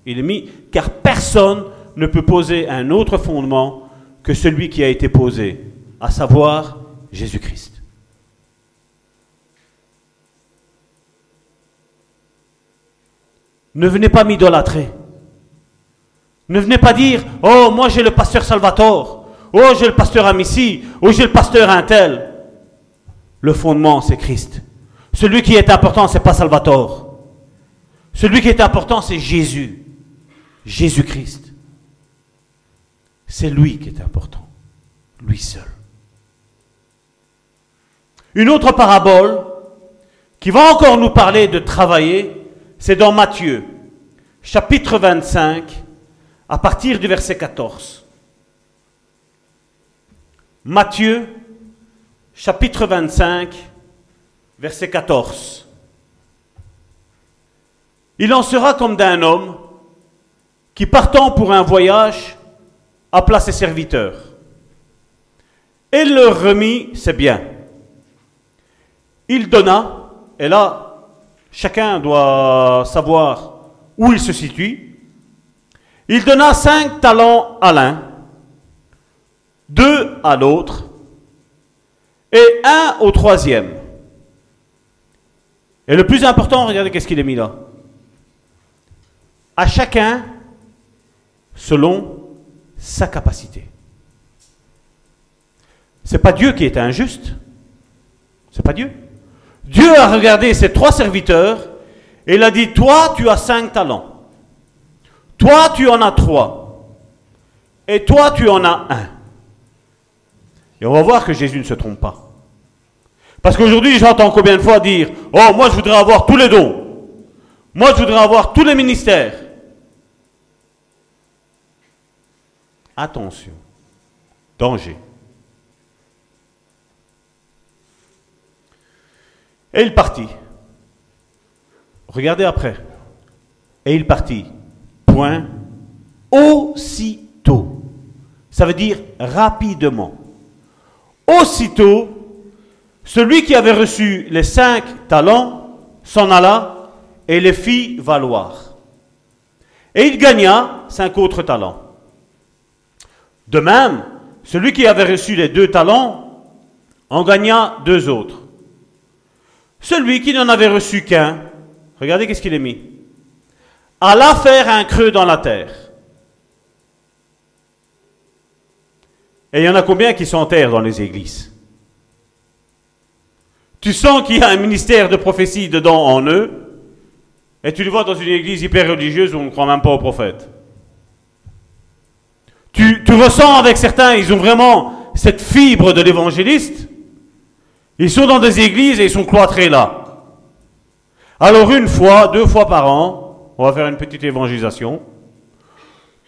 il est mis, car personne ne peut poser un autre fondement que celui qui a été posé, à savoir Jésus-Christ. Ne venez pas m'idolâtrer. Ne venez pas dire, oh, moi j'ai le pasteur Salvatore, oh, j'ai le pasteur Amici, oh, j'ai le pasteur Intel. Le fondement, c'est Christ. Celui qui est important, c'est pas Salvatore. Celui qui est important, c'est Jésus. Jésus-Christ. C'est lui qui est important. Lui seul. Une autre parabole qui va encore nous parler de travailler, c'est dans Matthieu, chapitre 25, à partir du verset 14. Matthieu, chapitre 25, verset 14. Il en sera comme d'un homme qui, partant pour un voyage, appela ses serviteurs. Et leur remit ses biens. Il donna, et là, chacun doit savoir où il se situe. Il donna cinq talents à l'un, deux à l'autre, et un au troisième. Et le plus important, regardez qu'est-ce qu'il est mis là à chacun selon sa capacité. C'est pas Dieu qui est injuste. C'est pas Dieu. Dieu a regardé ses trois serviteurs et il a dit Toi, tu as cinq talents. Toi, tu en as trois. Et toi, tu en as un. Et on va voir que Jésus ne se trompe pas. Parce qu'aujourd'hui, j'entends combien de fois dire Oh, moi, je voudrais avoir tous les dons. Moi, je voudrais avoir tous les ministères. Attention, danger. Et il partit. Regardez après. Et il partit. Point Aussitôt. Ça veut dire rapidement. Aussitôt, celui qui avait reçu les cinq talents s'en alla et les fit valoir. Et il gagna cinq autres talents. De même, celui qui avait reçu les deux talents en gagna deux autres. Celui qui n'en avait reçu qu'un, regardez qu'est-ce qu'il est mis, alla faire un creux dans la terre. Et il y en a combien qui s'enterrent dans les églises? Tu sens qu'il y a un ministère de prophétie dedans en eux, et tu le vois dans une église hyper religieuse où on ne croit même pas au prophète. Tu, tu ressens avec certains, ils ont vraiment cette fibre de l'évangéliste. Ils sont dans des églises et ils sont cloîtrés là. Alors une fois, deux fois par an, on va faire une petite évangélisation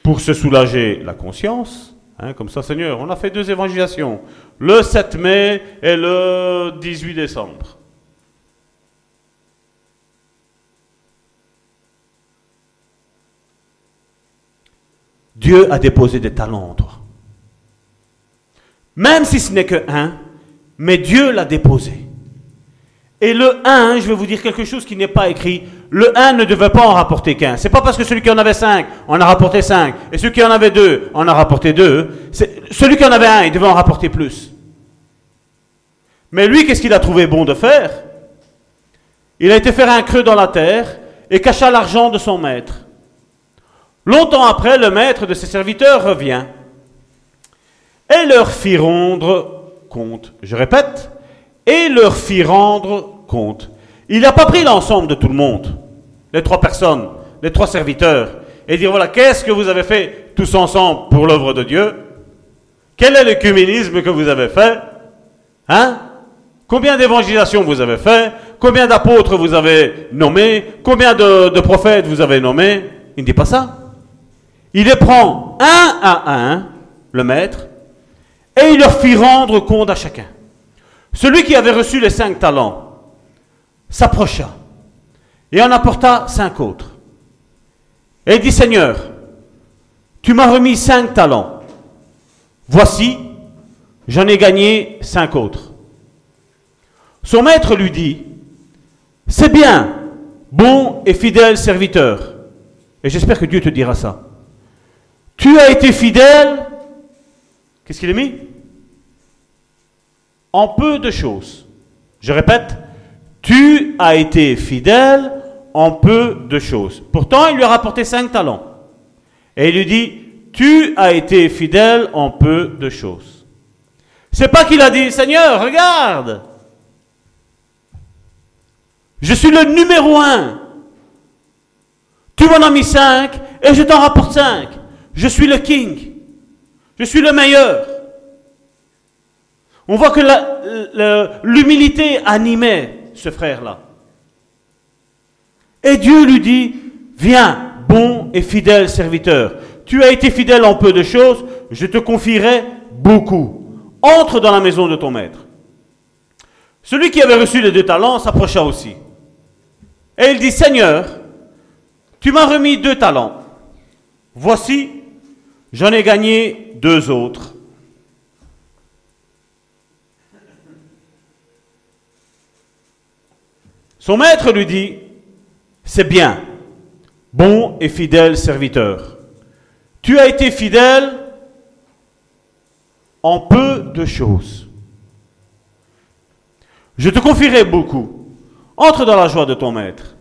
pour se soulager la conscience. Hein, comme ça, Seigneur, on a fait deux évangélisations, le 7 mai et le 18 décembre. Dieu a déposé des talents en toi. Même si ce n'est que un, mais Dieu l'a déposé. Et le 1, je vais vous dire quelque chose qui n'est pas écrit. Le 1 ne devait pas en rapporter qu'un. C'est pas parce que celui qui en avait 5 en a rapporté 5, et celui qui en avait 2 en a rapporté 2. Celui qui en avait un, il devait en rapporter plus. Mais lui, qu'est-ce qu'il a trouvé bon de faire? Il a été faire un creux dans la terre et cacha l'argent de son maître. Longtemps après, le maître de ses serviteurs revient et leur fit rendre compte. Je répète, et leur fit rendre compte. Il n'a pas pris l'ensemble de tout le monde, les trois personnes, les trois serviteurs, et dire voilà, qu'est-ce que vous avez fait tous ensemble pour l'œuvre de Dieu? Quel est l'écuménisme que vous avez fait? Hein? Combien d'évangélisations vous avez fait? Combien d'apôtres vous avez nommés? Combien de, de prophètes vous avez nommés? Il ne dit pas ça. Il les prend un à un, le maître, et il leur fit rendre compte à chacun. Celui qui avait reçu les cinq talents s'approcha et en apporta cinq autres. Et dit, Seigneur, tu m'as remis cinq talents. Voici, j'en ai gagné cinq autres. Son maître lui dit, c'est bien, bon et fidèle serviteur. Et j'espère que Dieu te dira ça. Tu as été fidèle. Qu'est-ce qu'il a mis? En peu de choses. Je répète, tu as été fidèle en peu de choses. Pourtant, il lui a rapporté cinq talents. Et il lui dit, tu as été fidèle en peu de choses. C'est pas qu'il a dit, Seigneur, regarde, je suis le numéro un. Tu m'en as mis cinq et je t'en rapporte cinq. Je suis le king. Je suis le meilleur. On voit que l'humilité animait ce frère-là. Et Dieu lui dit, viens, bon et fidèle serviteur. Tu as été fidèle en peu de choses, je te confierai beaucoup. Entre dans la maison de ton maître. Celui qui avait reçu les deux talents s'approcha aussi. Et il dit, Seigneur, tu m'as remis deux talents. Voici, J'en ai gagné deux autres. Son maître lui dit, c'est bien, bon et fidèle serviteur. Tu as été fidèle en peu de choses. Je te confierai beaucoup. Entre dans la joie de ton maître.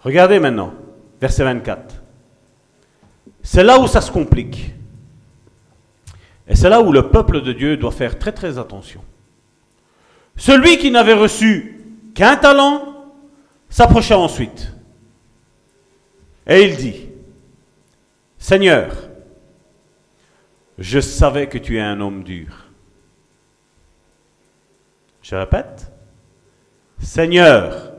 Regardez maintenant, verset 24. C'est là où ça se complique. Et c'est là où le peuple de Dieu doit faire très très attention. Celui qui n'avait reçu qu'un talent s'approcha ensuite. Et il dit, Seigneur, je savais que tu es un homme dur. Je répète, Seigneur,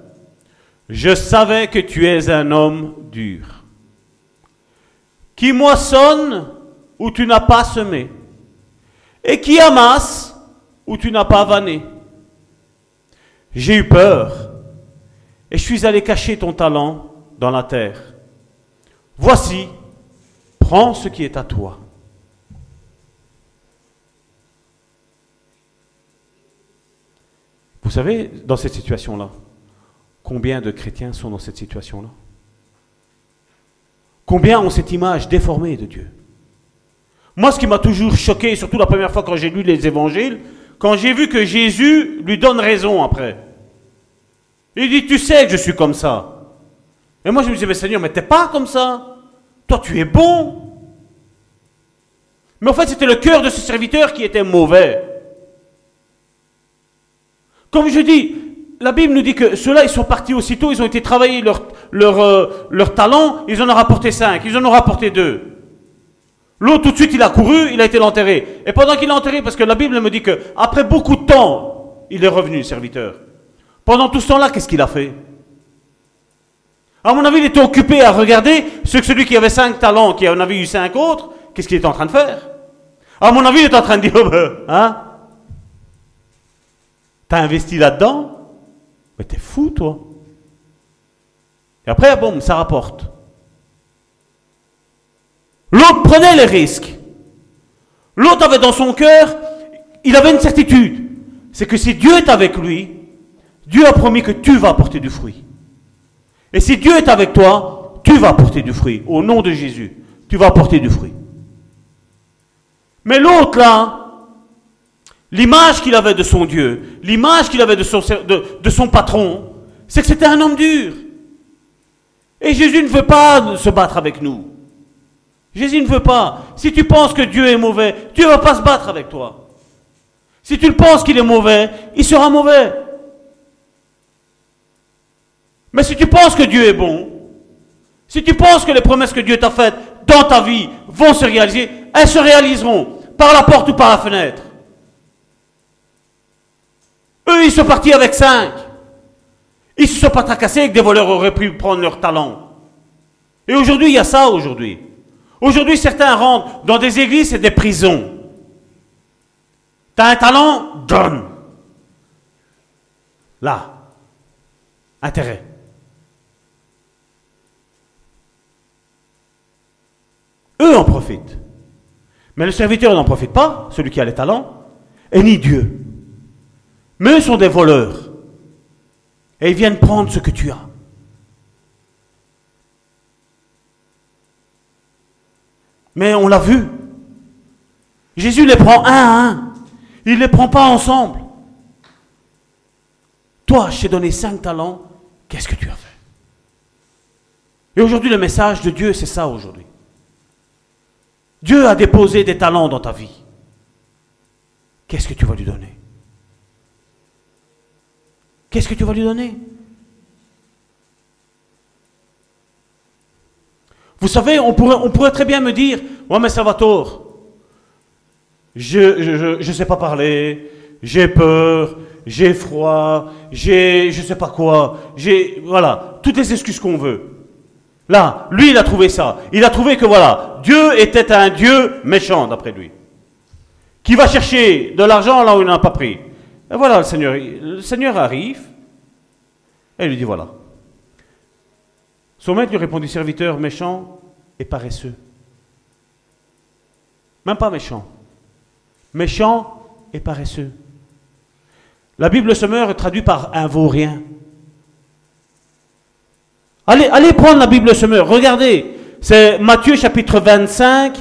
je savais que tu es un homme dur qui moissonne où tu n'as pas semé, et qui amasse où tu n'as pas vanné. J'ai eu peur, et je suis allé cacher ton talent dans la terre. Voici, prends ce qui est à toi. Vous savez, dans cette situation-là, combien de chrétiens sont dans cette situation-là? Combien ont cette image déformée de Dieu? Moi, ce qui m'a toujours choqué, surtout la première fois quand j'ai lu les évangiles, quand j'ai vu que Jésus lui donne raison après. Il dit, tu sais que je suis comme ça. Et moi, je me disais, mais Seigneur, mais t'es pas comme ça. Toi, tu es bon. Mais en fait, c'était le cœur de ce serviteur qui était mauvais. Comme je dis, la Bible nous dit que ceux-là, ils sont partis aussitôt, ils ont été travailler leur, leur, euh, leur talent, ils en ont rapporté cinq, ils en ont rapporté deux. L'autre, tout de suite, il a couru, il a été l'enterré. Et pendant qu'il l'a enterré, parce que la Bible me dit que après beaucoup de temps, il est revenu, serviteur. Pendant tout ce temps-là, qu'est-ce qu'il a fait? À mon avis, il était occupé à regarder ce que celui qui avait cinq talents, qui en avait eu cinq autres, qu'est-ce qu'il était en train de faire? À mon avis, il était en train de dire, oh ben, hein? T'as investi là-dedans? Mais t'es fou, toi. Et après, bon, ça rapporte. L'autre prenait les risques. L'autre avait dans son cœur, il avait une certitude. C'est que si Dieu est avec lui, Dieu a promis que tu vas porter du fruit. Et si Dieu est avec toi, tu vas porter du fruit. Au nom de Jésus, tu vas porter du fruit. Mais l'autre là, L'image qu'il avait de son Dieu, l'image qu'il avait de son, de, son patron, c'est que c'était un homme dur. Et Jésus ne veut pas se battre avec nous. Jésus ne veut pas. Si tu penses que Dieu est mauvais, Dieu ne va pas se battre avec toi. Si tu le penses qu'il est mauvais, il sera mauvais. Mais si tu penses que Dieu est bon, si tu penses que les promesses que Dieu t'a faites dans ta vie vont se réaliser, elles se réaliseront par la porte ou par la fenêtre. Eux, ils sont partis avec cinq. Ils ne se sont pas tracassés que des voleurs auraient pu prendre leur talent. Et aujourd'hui, il y a ça aujourd'hui. Aujourd'hui, certains rentrent dans des églises et des prisons. Tu as un talent, donne. Là. Intérêt. Eux en profitent. Mais le serviteur n'en profite pas, celui qui a les talents, et ni Dieu. Mais eux sont des voleurs. Et ils viennent prendre ce que tu as. Mais on l'a vu. Jésus les prend un à un. Il ne les prend pas ensemble. Toi, je t'ai donné cinq talents. Qu'est-ce que tu as fait? Et aujourd'hui, le message de Dieu, c'est ça aujourd'hui. Dieu a déposé des talents dans ta vie. Qu'est-ce que tu vas lui donner? Qu'est-ce que tu vas lui donner? Vous savez, on pourrait, très bien me dire, ouais mais ça va tort. Je ne je, sais pas parler, j'ai peur, j'ai froid, j'ai je sais pas quoi, j'ai voilà, toutes les excuses qu'on veut. Là, lui, il a trouvé ça. Il a trouvé que voilà, Dieu était un Dieu méchant d'après lui, qui va chercher de l'argent là où il n'en a pas pris. Et voilà, le Seigneur, le Seigneur arrive et lui dit voilà. Son maître lui répondit serviteur méchant et paresseux. Même pas méchant. Méchant et paresseux. La Bible Semeur traduit par un vaurien. Allez, allez prendre la Bible Semeur, regardez. C'est Matthieu chapitre 25,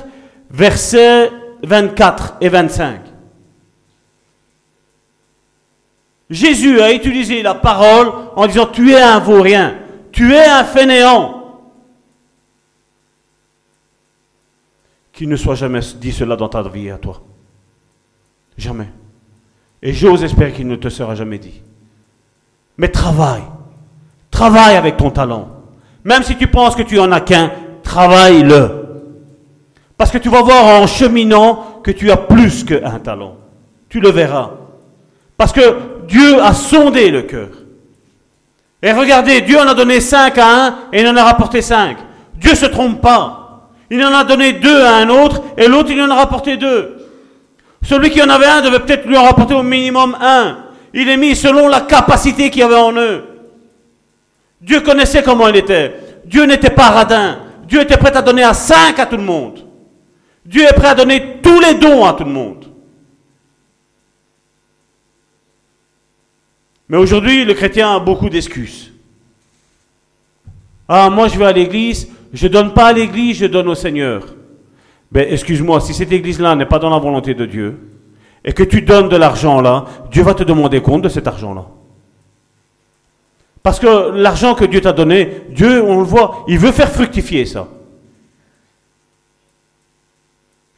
versets 24 et 25. Jésus a utilisé la parole en disant tu es un vaurien, tu es un fainéant. Qu'il ne soit jamais dit cela dans ta vie à toi. Jamais. Et j'ose espérer qu'il ne te sera jamais dit. Mais travaille. Travaille avec ton talent. Même si tu penses que tu en as qu'un, travaille-le. Parce que tu vas voir en cheminant que tu as plus qu'un talent. Tu le verras. Parce que Dieu a sondé le cœur. Et regardez, Dieu en a donné cinq à un et il en a rapporté cinq. Dieu ne se trompe pas. Il en a donné deux à un autre et l'autre il en a rapporté deux. Celui qui en avait un devait peut-être lui en rapporter au minimum un. Il est mis selon la capacité qu'il y avait en eux. Dieu connaissait comment il était. Dieu n'était pas radin. Dieu était prêt à donner à cinq à tout le monde. Dieu est prêt à donner tous les dons à tout le monde. Mais aujourd'hui, le chrétien a beaucoup d'excuses. Ah, moi je vais à l'église, je ne donne pas à l'église, je donne au Seigneur. Ben, excuse-moi, si cette église-là n'est pas dans la volonté de Dieu, et que tu donnes de l'argent là, Dieu va te demander compte de cet argent-là. Parce que l'argent que Dieu t'a donné, Dieu, on le voit, il veut faire fructifier ça.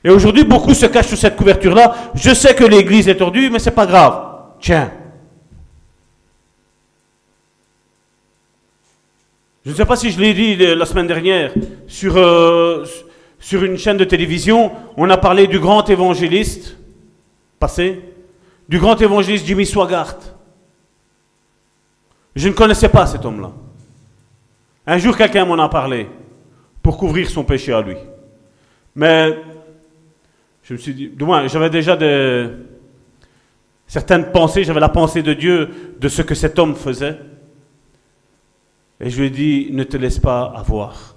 Et aujourd'hui, beaucoup se cachent sous cette couverture-là. Je sais que l'église est tordue, mais c'est pas grave. Tiens. Je ne sais pas si je l'ai dit la semaine dernière sur, euh, sur une chaîne de télévision. On a parlé du grand évangéliste passé, du grand évangéliste Jimmy Swaggart. Je ne connaissais pas cet homme-là. Un jour, quelqu'un m'en a parlé pour couvrir son péché à lui. Mais je me suis dit, du moins, j'avais déjà certaines pensées, j'avais la pensée de Dieu de ce que cet homme faisait. Et je lui ai dit, ne te laisse pas avoir.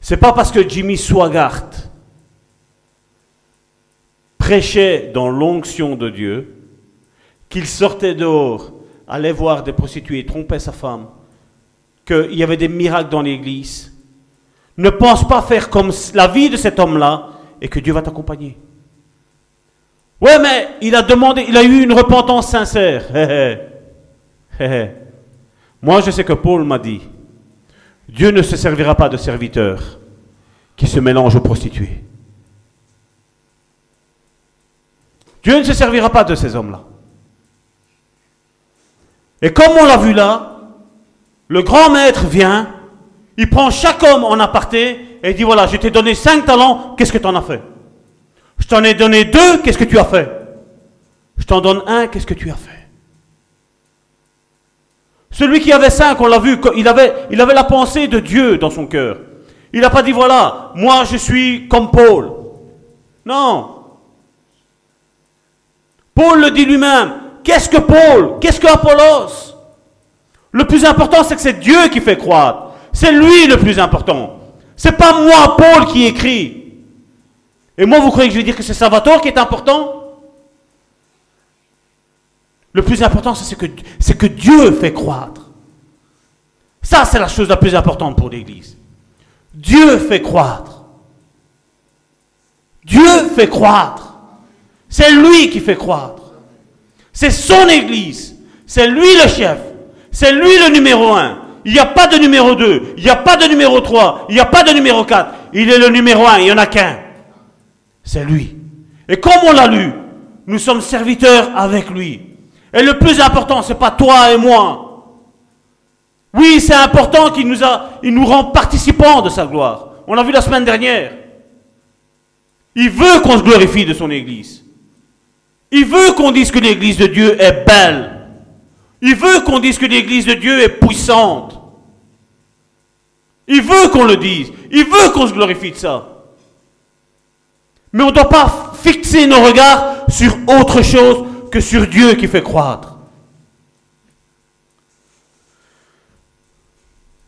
C'est pas parce que Jimmy Swaggart prêchait dans l'onction de Dieu qu'il sortait dehors allait voir des prostituées, trompait sa femme, qu'il y avait des miracles dans l'église. Ne pense pas faire comme la vie de cet homme-là et que Dieu va t'accompagner. Ouais, mais il a demandé, il a eu une repentance sincère. Moi, je sais que Paul m'a dit, Dieu ne se servira pas de serviteurs qui se mélangent aux prostituées. Dieu ne se servira pas de ces hommes-là. Et comme on l'a vu là, le grand maître vient, il prend chaque homme en aparté et dit voilà, je t'ai donné cinq talents, qu'est-ce que tu en as fait? Je t'en ai donné deux, qu'est-ce que tu as fait? Je t'en donne un, qu'est-ce que tu as fait? Celui qui avait cinq, on l'a vu, il avait, il avait la pensée de Dieu dans son cœur. Il n'a pas dit voilà, moi je suis comme Paul. Non. Paul le dit lui-même, Qu'est-ce que Paul? Qu'est-ce que Apollos? Le plus important, c'est que c'est Dieu qui fait croître. C'est lui le plus important. C'est pas moi, Paul, qui écrit. Et moi, vous croyez que je vais dire que c'est Salvatore qui est important? Le plus important, c'est que, que Dieu fait croître. Ça, c'est la chose la plus importante pour l'Église. Dieu fait croître. Dieu fait croître. C'est lui qui fait croître. C'est son Église. C'est lui le chef. C'est lui le numéro un. Il n'y a pas de numéro 2. Il n'y a pas de numéro 3. Il n'y a pas de numéro 4. Il est le numéro 1. Il n'y en a qu'un. C'est lui. Et comme on l'a lu, nous sommes serviteurs avec lui. Et le plus important, ce n'est pas toi et moi. Oui, c'est important qu'il nous, nous rend participants de sa gloire. On l'a vu la semaine dernière. Il veut qu'on se glorifie de son Église. Il veut qu'on dise que l'Église de Dieu est belle. Il veut qu'on dise que l'Église de Dieu est puissante. Il veut qu'on le dise. Il veut qu'on se glorifie de ça. Mais on ne doit pas fixer nos regards sur autre chose sur Dieu qui fait croître.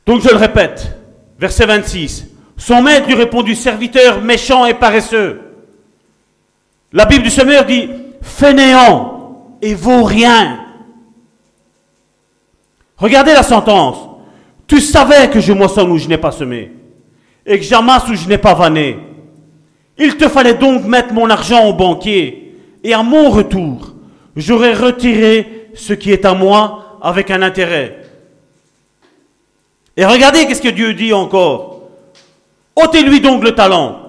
Donc je le répète, verset 26. Son maître lui répondit, serviteur méchant et paresseux. La Bible du Semeur dit, fainéant et vaut rien. Regardez la sentence. Tu savais que je moissonne où je n'ai pas semé, et que j'amasse où je n'ai pas vanné. Il te fallait donc mettre mon argent au banquier, et à mon retour, j'aurais retiré ce qui est à moi avec un intérêt. Et regardez qu'est-ce que Dieu dit encore. ôtez-lui donc le talent,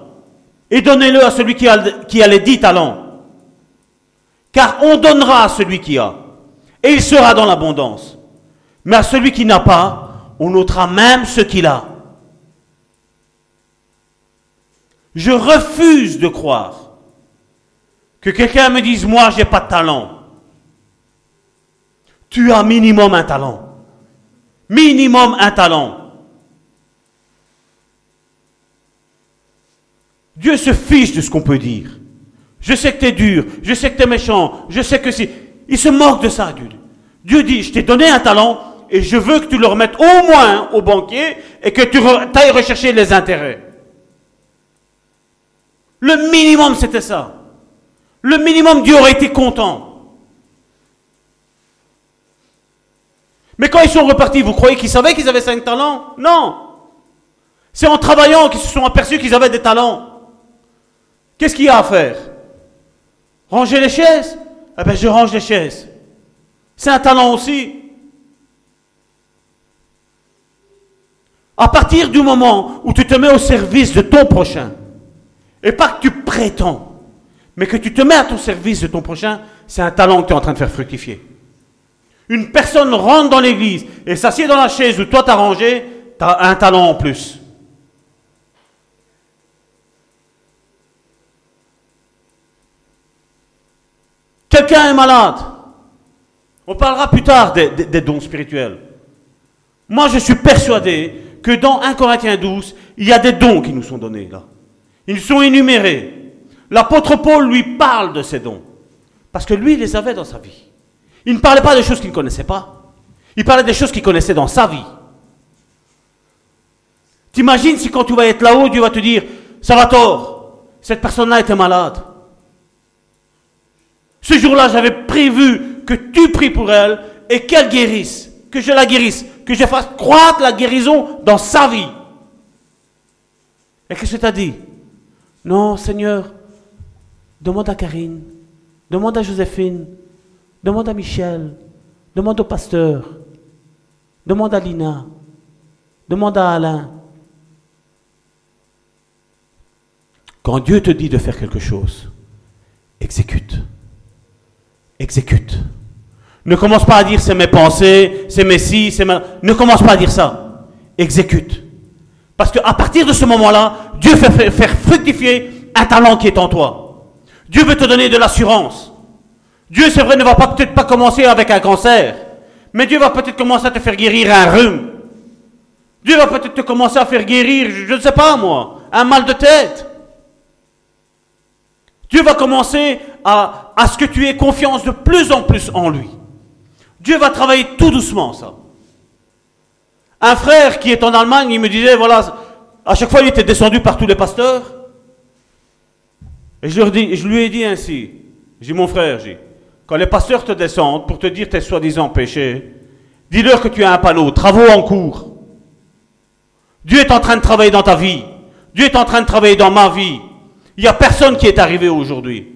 et donnez-le à celui qui a, les dix talents. Car on donnera à celui qui a, et il sera dans l'abondance. Mais à celui qui n'a pas, on ôtera même ce qu'il a. Je refuse de croire que quelqu'un me dise, moi, j'ai pas de talent. Tu as minimum un talent. Minimum un talent. Dieu se fiche de ce qu'on peut dire. Je sais que tu es dur, je sais que tu es méchant, je sais que si. Il se moque de ça, Dieu. Dieu dit, je t'ai donné un talent et je veux que tu le remettes au moins au banquier et que tu ailles rechercher les intérêts. Le minimum, c'était ça. Le minimum, Dieu aurait été content. Mais quand ils sont repartis, vous croyez qu'ils savaient qu'ils avaient cinq talents Non. C'est en travaillant qu'ils se sont aperçus qu'ils avaient des talents. Qu'est-ce qu'il y a à faire? Ranger les chaises? Eh bien, je range les chaises. C'est un talent aussi. À partir du moment où tu te mets au service de ton prochain, et pas que tu prétends, mais que tu te mets à ton service de ton prochain, c'est un talent que tu es en train de faire fructifier. Une personne rentre dans l'église et s'assied dans la chaise où toi t'as rangé, tu as un talent en plus. Quelqu'un est malade. On parlera plus tard des, des, dons spirituels. Moi, je suis persuadé que dans 1 Corinthiens 12, il y a des dons qui nous sont donnés là. Ils sont énumérés. L'apôtre Paul lui parle de ces dons. Parce que lui, il les avait dans sa vie. Il ne parlait pas de choses qu'il ne connaissait pas. Il parlait des choses qu'il connaissait dans sa vie. T'imagines si quand tu vas être là-haut, Dieu va te dire, ça va tort, cette personne-là était malade. Ce jour-là, j'avais prévu que tu pries pour elle et qu'elle guérisse, que je la guérisse, que je fasse croître la guérison dans sa vie. Et qu'est-ce que tu as dit? Non, Seigneur, demande à Karine, demande à Joséphine, demande à Michel, demande au pasteur, demande à Lina, demande à Alain. Quand Dieu te dit de faire quelque chose, exécute exécute. Ne commence pas à dire c'est mes pensées, c'est mes si, c'est ma... Ne commence pas à dire ça. Exécute. Parce qu'à partir de ce moment-là, Dieu fait faire fructifier un talent qui est en toi. Dieu veut te donner de l'assurance. Dieu, c'est vrai, ne va peut-être pas commencer avec un cancer, mais Dieu va peut-être commencer à te faire guérir un rhume. Dieu va peut-être te commencer à faire guérir, je ne sais pas moi, un mal de tête. Dieu va commencer à, ce que tu aies confiance de plus en plus en lui. Dieu va travailler tout doucement ça. Un frère qui est en Allemagne, il me disait, voilà, à chaque fois il était descendu par tous les pasteurs. Et je, je lui ai dit ainsi, j'ai mon frère, j'ai, quand les pasteurs te descendent pour te dire tes soi-disant péchés, dis-leur que tu as un panneau, travaux en cours. Dieu est en train de travailler dans ta vie. Dieu est en train de travailler dans ma vie. Il n'y a personne qui est arrivé aujourd'hui.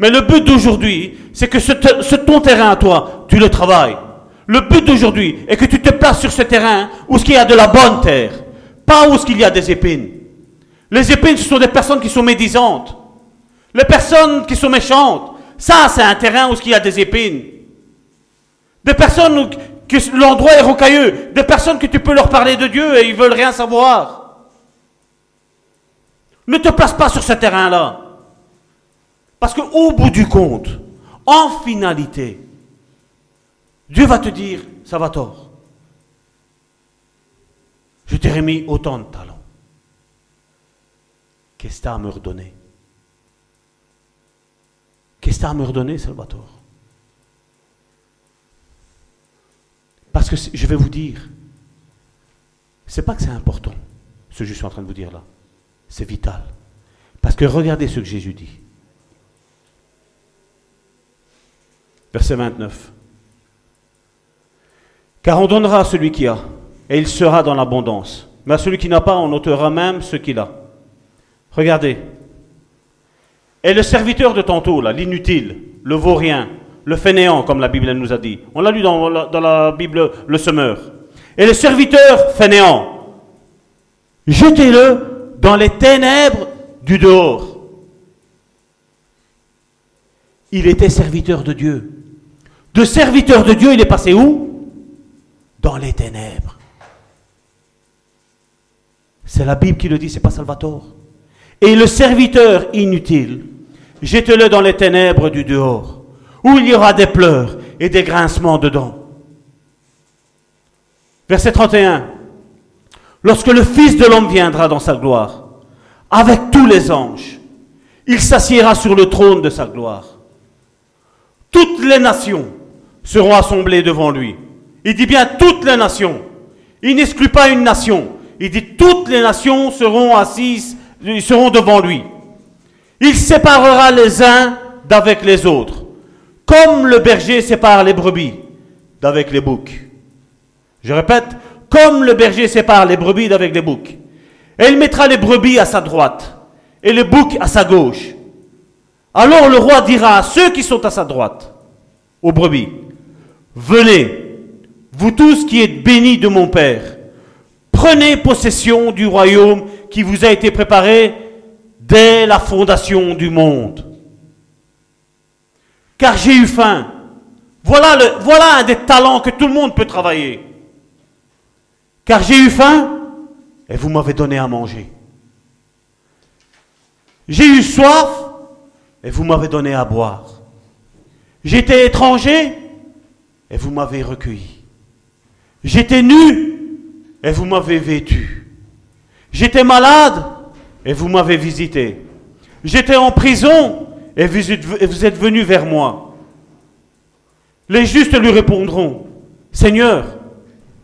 Mais le but d'aujourd'hui, c'est que ce, ton terrain à toi, tu le travailles. Le but d'aujourd'hui est que tu te places sur ce terrain où il y a de la bonne terre, pas où il y a des épines. Les épines, ce sont des personnes qui sont médisantes. Les personnes qui sont méchantes, ça, c'est un terrain où il y a des épines. Des personnes où l'endroit est rocailleux. Des personnes que tu peux leur parler de Dieu et ils veulent rien savoir. Ne te place pas sur ce terrain-là. Parce qu'au bout du compte, en finalité, Dieu va te dire, ça va tort. Je t'ai remis autant de talents. Qu'est-ce que tu as à me redonner? Qu'est-ce que à me redonner, Salvatore? Parce que je vais vous dire, c'est pas que c'est important, ce que je suis en train de vous dire là. C'est vital. Parce que regardez ce que Jésus dit. Verset 29. Car on donnera à celui qui a, et il sera dans l'abondance. Mais à celui qui n'a pas, on ôtera même ce qu'il a. Regardez. Et le serviteur de tantôt, là, l'inutile, le vaurien, le fainéant, comme la Bible nous a dit. On l'a lu dans la, Bible, le semeur. Et le serviteur fainéant, jetez-le dans les ténèbres du dehors. Il était serviteur de Dieu. De serviteur de Dieu, il est passé où? Dans les ténèbres. C'est la Bible qui le dit, c'est pas Salvatore. Et le serviteur inutile, jette-le dans les ténèbres du dehors, où il y aura des pleurs et des grincements dedans. Verset 31. Lorsque le Fils de l'homme viendra dans sa gloire, avec tous les anges, il s'assiera sur le trône de sa gloire. Toutes les nations seront assemblées devant lui, Il dit bien toutes les nations. Il n'exclut pas une nation. Il dit toutes les nations seront assises, ils seront devant lui. Il séparera les uns d'avec les autres, comme le berger sépare les brebis d'avec les boucs. Je répète, comme le berger sépare les brebis d'avec les boucs. Et il mettra les brebis à sa droite et les boucs à sa gauche. Alors le roi dira à ceux qui sont à sa droite, aux brebis, venez, vous tous qui êtes bénis de mon Père, prenez possession du royaume qui vous a été préparé dès la fondation du monde. Car j'ai eu faim. Voilà, un des talents que tout le monde peut travailler. Car j'ai eu faim et vous m'avez donné à manger. J'ai eu soif et vous m'avez donné à boire. J'étais étranger et vous m'avez recueilli. J'étais nu et vous m'avez vêtu. J'étais malade et vous m'avez visité. J'étais en prison et vous êtes, venu vers moi. Les justes lui répondront, Seigneur,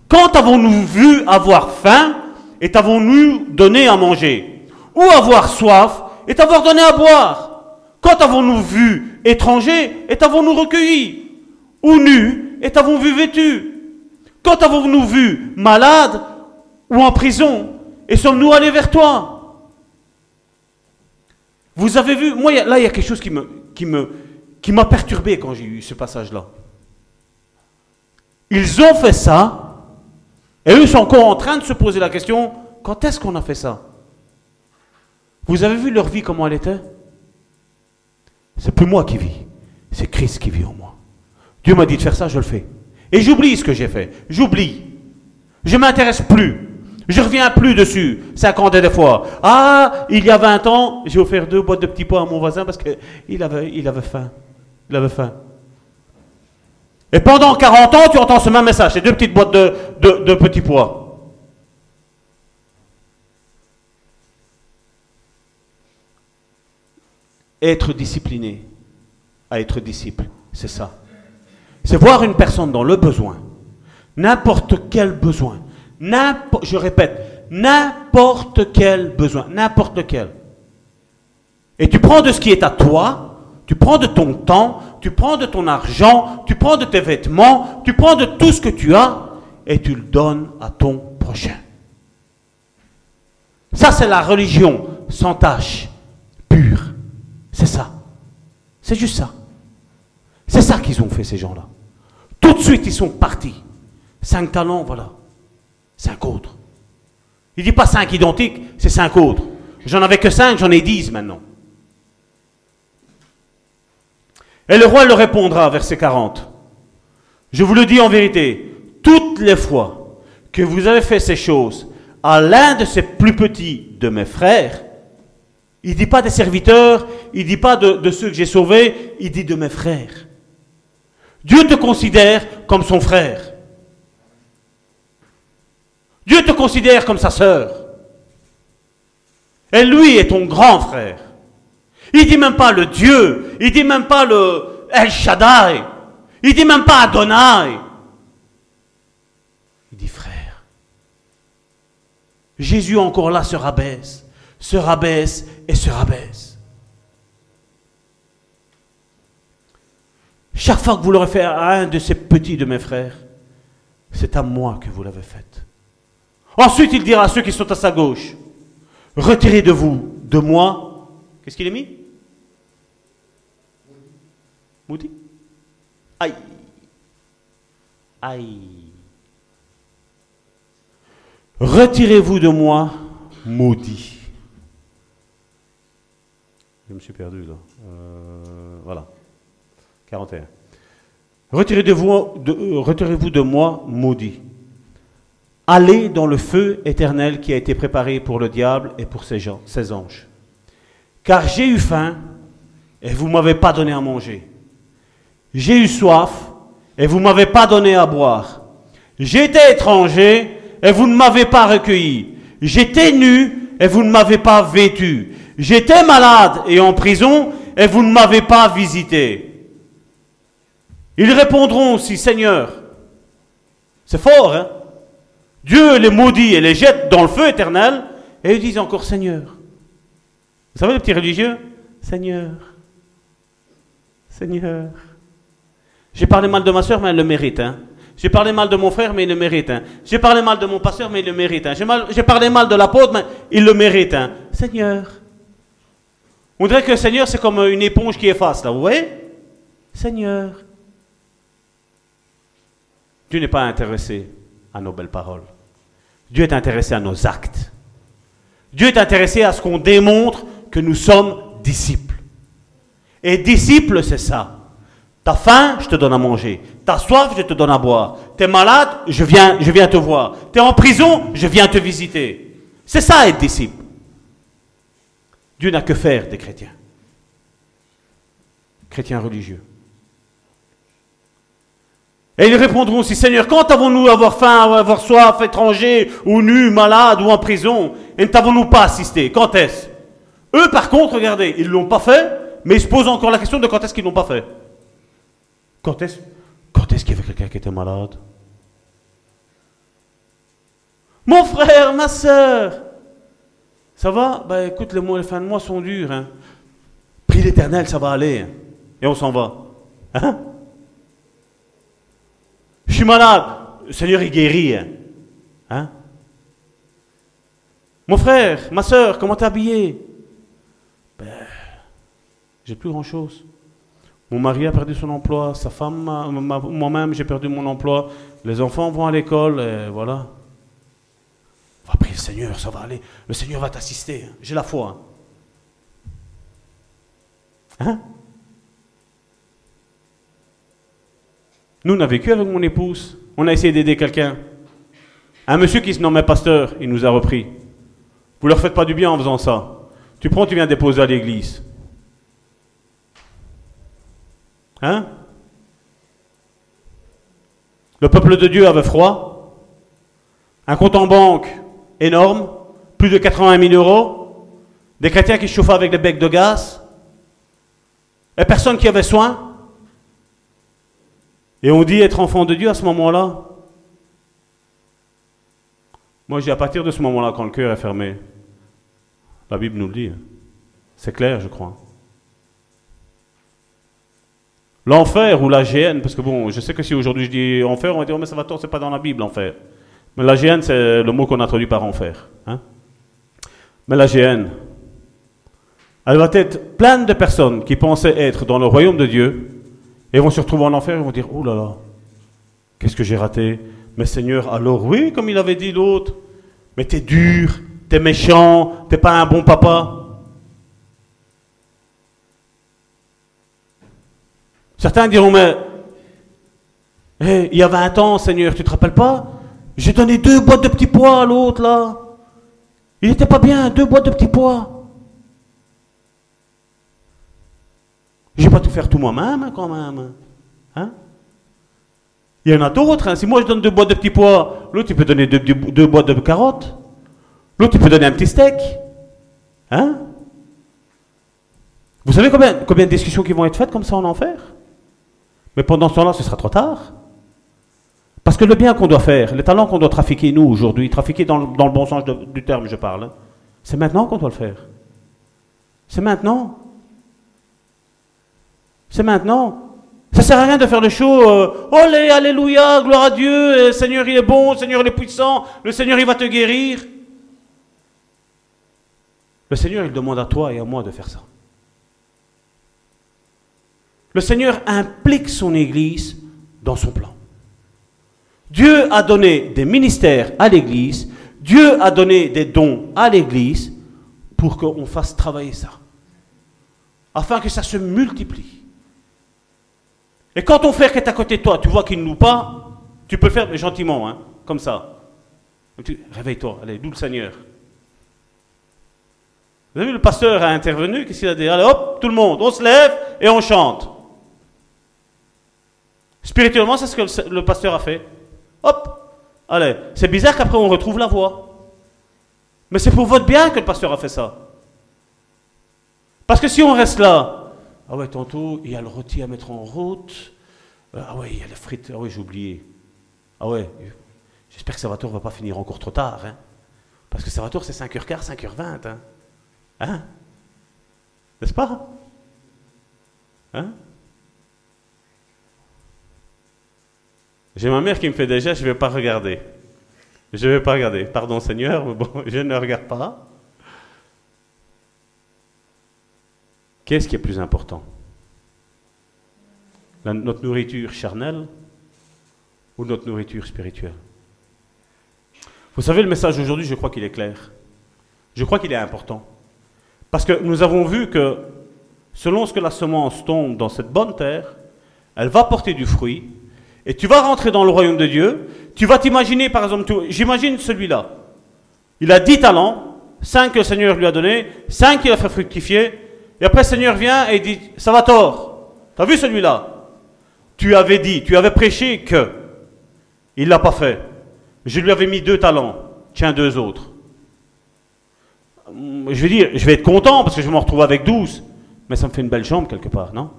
quand avons-nous vu avoir faim et t'avons-nous donné à manger? Ou avoir soif et t'avoir donné à boire? Quand avons-nous vu étranger et t'avons-nous recueilli? Ou nu et t'avons vu vêtu? Quand avons-nous vu malade ou en prison et sommes-nous allés vers toi? Vous avez vu, moi là il y a quelque chose qui me, qui m'a perturbé quand j'ai eu ce passage-là. Ils ont fait ça et eux sont encore en train de se poser la question quand est-ce qu'on a fait ça? Vous avez vu leur vie comment elle était? C'est plus moi qui vis, c'est Christ qui vit en moi. Dieu m'a dit de faire ça, je le fais. Et j'oublie ce que j'ai fait. J'oublie. Je m'intéresse plus. Je reviens plus dessus, 50 des fois. Ah, il y a 20 ans, j'ai offert deux boîtes de petits pois à mon voisin parce qu'il avait, il avait faim. Il avait faim. Et pendant 40 ans, tu entends ce même message, c'est deux petites boîtes de, de petits pois. être discipliné à être disciple. C'est ça. C'est voir une personne dans le besoin, n'importe quel besoin, je répète, n'importe quel besoin, n'importe quel. Et tu prends de ce qui est à toi, tu prends de ton temps, tu prends de ton argent, tu prends de tes vêtements, tu prends de tout ce que tu as et tu le donnes à ton prochain. Ça, c'est la religion sans tâche, pure. C'est ça. C'est juste ça. C'est ça qu'ils ont fait, ces gens-là. Tout de suite, ils sont partis. Cinq talents, voilà. Cinq autres. Il dit pas cinq identiques, c'est cinq autres. J'en avais que cinq, j'en ai dix maintenant. Et le roi leur répondra, verset 40. Je vous le dis en vérité, toutes les fois que vous avez fait ces choses à l'un de ces plus petits de mes frères, il ne dit pas des serviteurs, il ne dit pas de, ceux que j'ai sauvés, il dit de mes frères. Dieu te considère comme son frère. Dieu te considère comme sa sœur. Et lui est ton grand frère. Il dit même pas le Dieu, il dit même pas le El Shaddai, il dit même pas Adonai. Il dit frère. Jésus encore là se rabaisse se rabaisse et se rabaisse. Chaque fois que vous l'aurez fait à un de ces petits de mes frères, c'est à moi que vous l'avez fait. Ensuite, il dira à ceux qui sont à sa gauche, retirez de vous, de moi, qu'est-ce qu'il est mis? Maudit Aïe Aïe Retirez-vous de moi, maudit. Je me suis perdu là. Euh, voilà. 41. Retirez-vous de, euh, de moi, maudit. Allez dans le feu éternel qui a été préparé pour le diable et pour ses, gens, ses anges. Car j'ai eu faim et vous ne m'avez pas donné à manger. J'ai eu soif et vous ne m'avez pas donné à boire. J'étais étranger et vous ne m'avez pas recueilli. J'étais nu et vous ne m'avez pas vêtu. J'étais malade et en prison et vous ne m'avez pas visité. Ils répondront aussi, Seigneur, C'est fort, hein? Dieu les maudit et les jette dans le feu éternel, et ils disent encore Seigneur. Vous savez, les petits religieux Seigneur. Seigneur. J'ai parlé mal de ma soeur, mais elle le mérite. Hein. J'ai parlé mal de mon frère, mais il le mérite. Hein. J'ai parlé mal de mon pasteur, mais il le mérite. Hein. J'ai, parlé mal de l'apôtre, mais il le mérite. Seigneur. On dirait que Seigneur, c'est comme une éponge qui efface, là. Vous voyez? Seigneur. Dieu n'est pas intéressé à nos belles paroles. Dieu est intéressé à nos actes. Dieu est intéressé à ce qu'on démontre que nous sommes disciples. Et disciple, c'est ça. T'as faim, je te donne à manger. T'as soif, je te donne à boire. T'es malade, je viens, je viens te voir. T'es en prison, je viens te visiter. C'est ça être disciple. Dieu n'a que faire des chrétiens. Chrétiens religieux. Et ils répondront aussi, Seigneur, quand avons-nous avoir faim, avoir soif, étranger, ou nu, malade, ou en prison, et ne t'avons-nous pas assisté? Quand est-ce? Eux, par contre, regardez, ils ne l'ont pas fait, mais ils se posent encore la question de quand est-ce qu'ils ne l'ont pas fait. Quand est-ce? Quand est qu'il y avait quelqu'un qui était malade? Mon frère, ma soeur, ça va? Ben écoute, les, mois, les fins de mois sont durs. Hein. Prie l'éternel, ça va aller. Hein. Et on s'en va. Hein? Je suis malade. Le Seigneur, il guérit. Hein, hein? Mon frère, ma soeur, comment t'es habillé Ben, j'ai plus grand-chose. Mon mari a perdu son emploi, sa femme, moi-même, j'ai perdu mon emploi. Les enfants vont à l'école, voilà. On va prier le Seigneur, ça va aller. Le Seigneur va t'assister. Hein. J'ai la foi. Hein? Nous, on a vécu avec mon épouse. On a essayé d'aider quelqu'un. Un monsieur qui se nommait pasteur, il nous a repris. Vous leur faites pas du bien en faisant ça. Tu prends, tu viens déposer à l'église. Hein? Le peuple de Dieu avait froid. Un compte en banque énorme, plus de 80 000 euros, des chrétiens qui chauffaient avec des becs de gaz, et personne qui avait soin. Et on dit être enfant de Dieu à ce moment-là. Moi, j'ai à partir de ce moment-là, quand le cœur est fermé, la Bible nous le dit. C'est clair, je crois. L'enfer ou la géhenne, parce que bon, je sais que si aujourd'hui je dis enfer, on va dire, oh, mais ça va tort, c'est pas dans la Bible, enfer. Mais la géhenne, c'est le mot qu'on a traduit par enfer. Hein. Mais la géhenne, elle va être pleine de personnes qui pensaient être dans le royaume de Dieu et vont se retrouver en enfer et vont dire, oh là là, qu'est-ce que j'ai raté? Mais Seigneur, alors oui, comme il avait dit l'autre, mais t'es dur, t'es méchant, t'es pas un bon papa. Certains diront, mais il y a 20 ans, Seigneur, tu te rappelles pas? J'ai donné deux boîtes de petits pois à l'autre, là. Il n'était pas bien, deux boîtes de petits pois. Je vais pas tout faire tout moi-même, hein, quand même. Hein il y en a d'autres. Hein. Si moi je donne deux boîtes de petits pois, l'autre il peut donner deux, boîtes de carottes. L'autre il peut donner un petit steak. Hein? Vous savez combien, combien de discussions qui vont être faites comme ça en enfer? Mais pendant ce temps-là, ce sera trop tard. Parce que le bien qu'on doit faire, les talents qu'on doit trafiquer, nous, aujourd'hui, trafiquer dans, le bon sens du terme, je parle, hein, c'est maintenant qu'on doit le faire. C'est maintenant. C'est maintenant. Ça sert à rien de faire le show. Euh, Olé, alléluia, gloire à Dieu, le Seigneur il est bon, le Seigneur il est puissant, le Seigneur il va te guérir. Le Seigneur il demande à toi et à moi de faire ça. Le Seigneur implique son Église dans son plan. Dieu a donné des ministères à l'Église, Dieu a donné des dons à l'Église pour qu'on fasse travailler ça, afin que ça se multiplie. Et quand ton frère qui est à côté de toi, tu vois qu'il ne loue pas, tu peux le faire gentiment, hein, comme ça. Réveille-toi, allez, d'où le Seigneur. Vous avez vu, le pasteur a intervenu, qu'est-ce qu'il a dit? Allez, hop, tout le monde, on se lève et on chante. Spirituellement, c'est ce que le pasteur a fait. Hop, allez, c'est bizarre qu'après on retrouve la voix. Mais c'est pour votre bien que le pasteur a fait ça. Parce que si on reste là, ah ouais, tantôt, il y a le rôti à mettre en route. Euh, ah ouais, il y a les frites. Ah ouais, j'ai oublié. Ah ouais, j'espère que Salvatore ne va pas finir encore trop tard. Hein? Parce que Salvatore, c'est 5h15, 5h20. Hein? hein? N'est-ce pas? Hein? J'ai ma mère qui me fait déjà, je ne vais pas regarder. Je ne vais pas regarder. Pardon Seigneur, mais bon, je ne regarde pas. Qu'est-ce qui est plus important? Notre nourriture charnelle ou notre nourriture spirituelle? Vous savez, le message aujourd'hui, je crois qu'il est clair. Je crois qu'il est important. Parce que nous avons vu que selon ce que la semence tombe dans cette bonne terre, elle va porter du fruit, et tu vas rentrer dans le royaume de Dieu, tu vas t'imaginer, par exemple, j'imagine celui-là. Il a dix talents, cinq que le Seigneur lui a donnés, cinq qu'il a fait fructifier, et après, le Seigneur vient et dit, ça va tort. T'as vu celui-là? Tu avais dit, tu avais prêché que. Il l'a pas fait. Je lui avais mis deux talents. Tiens, deux autres. Je vais dire, je vais être content parce que je me retrouve avec douze. Mais ça me fait une belle jambe quelque part, non?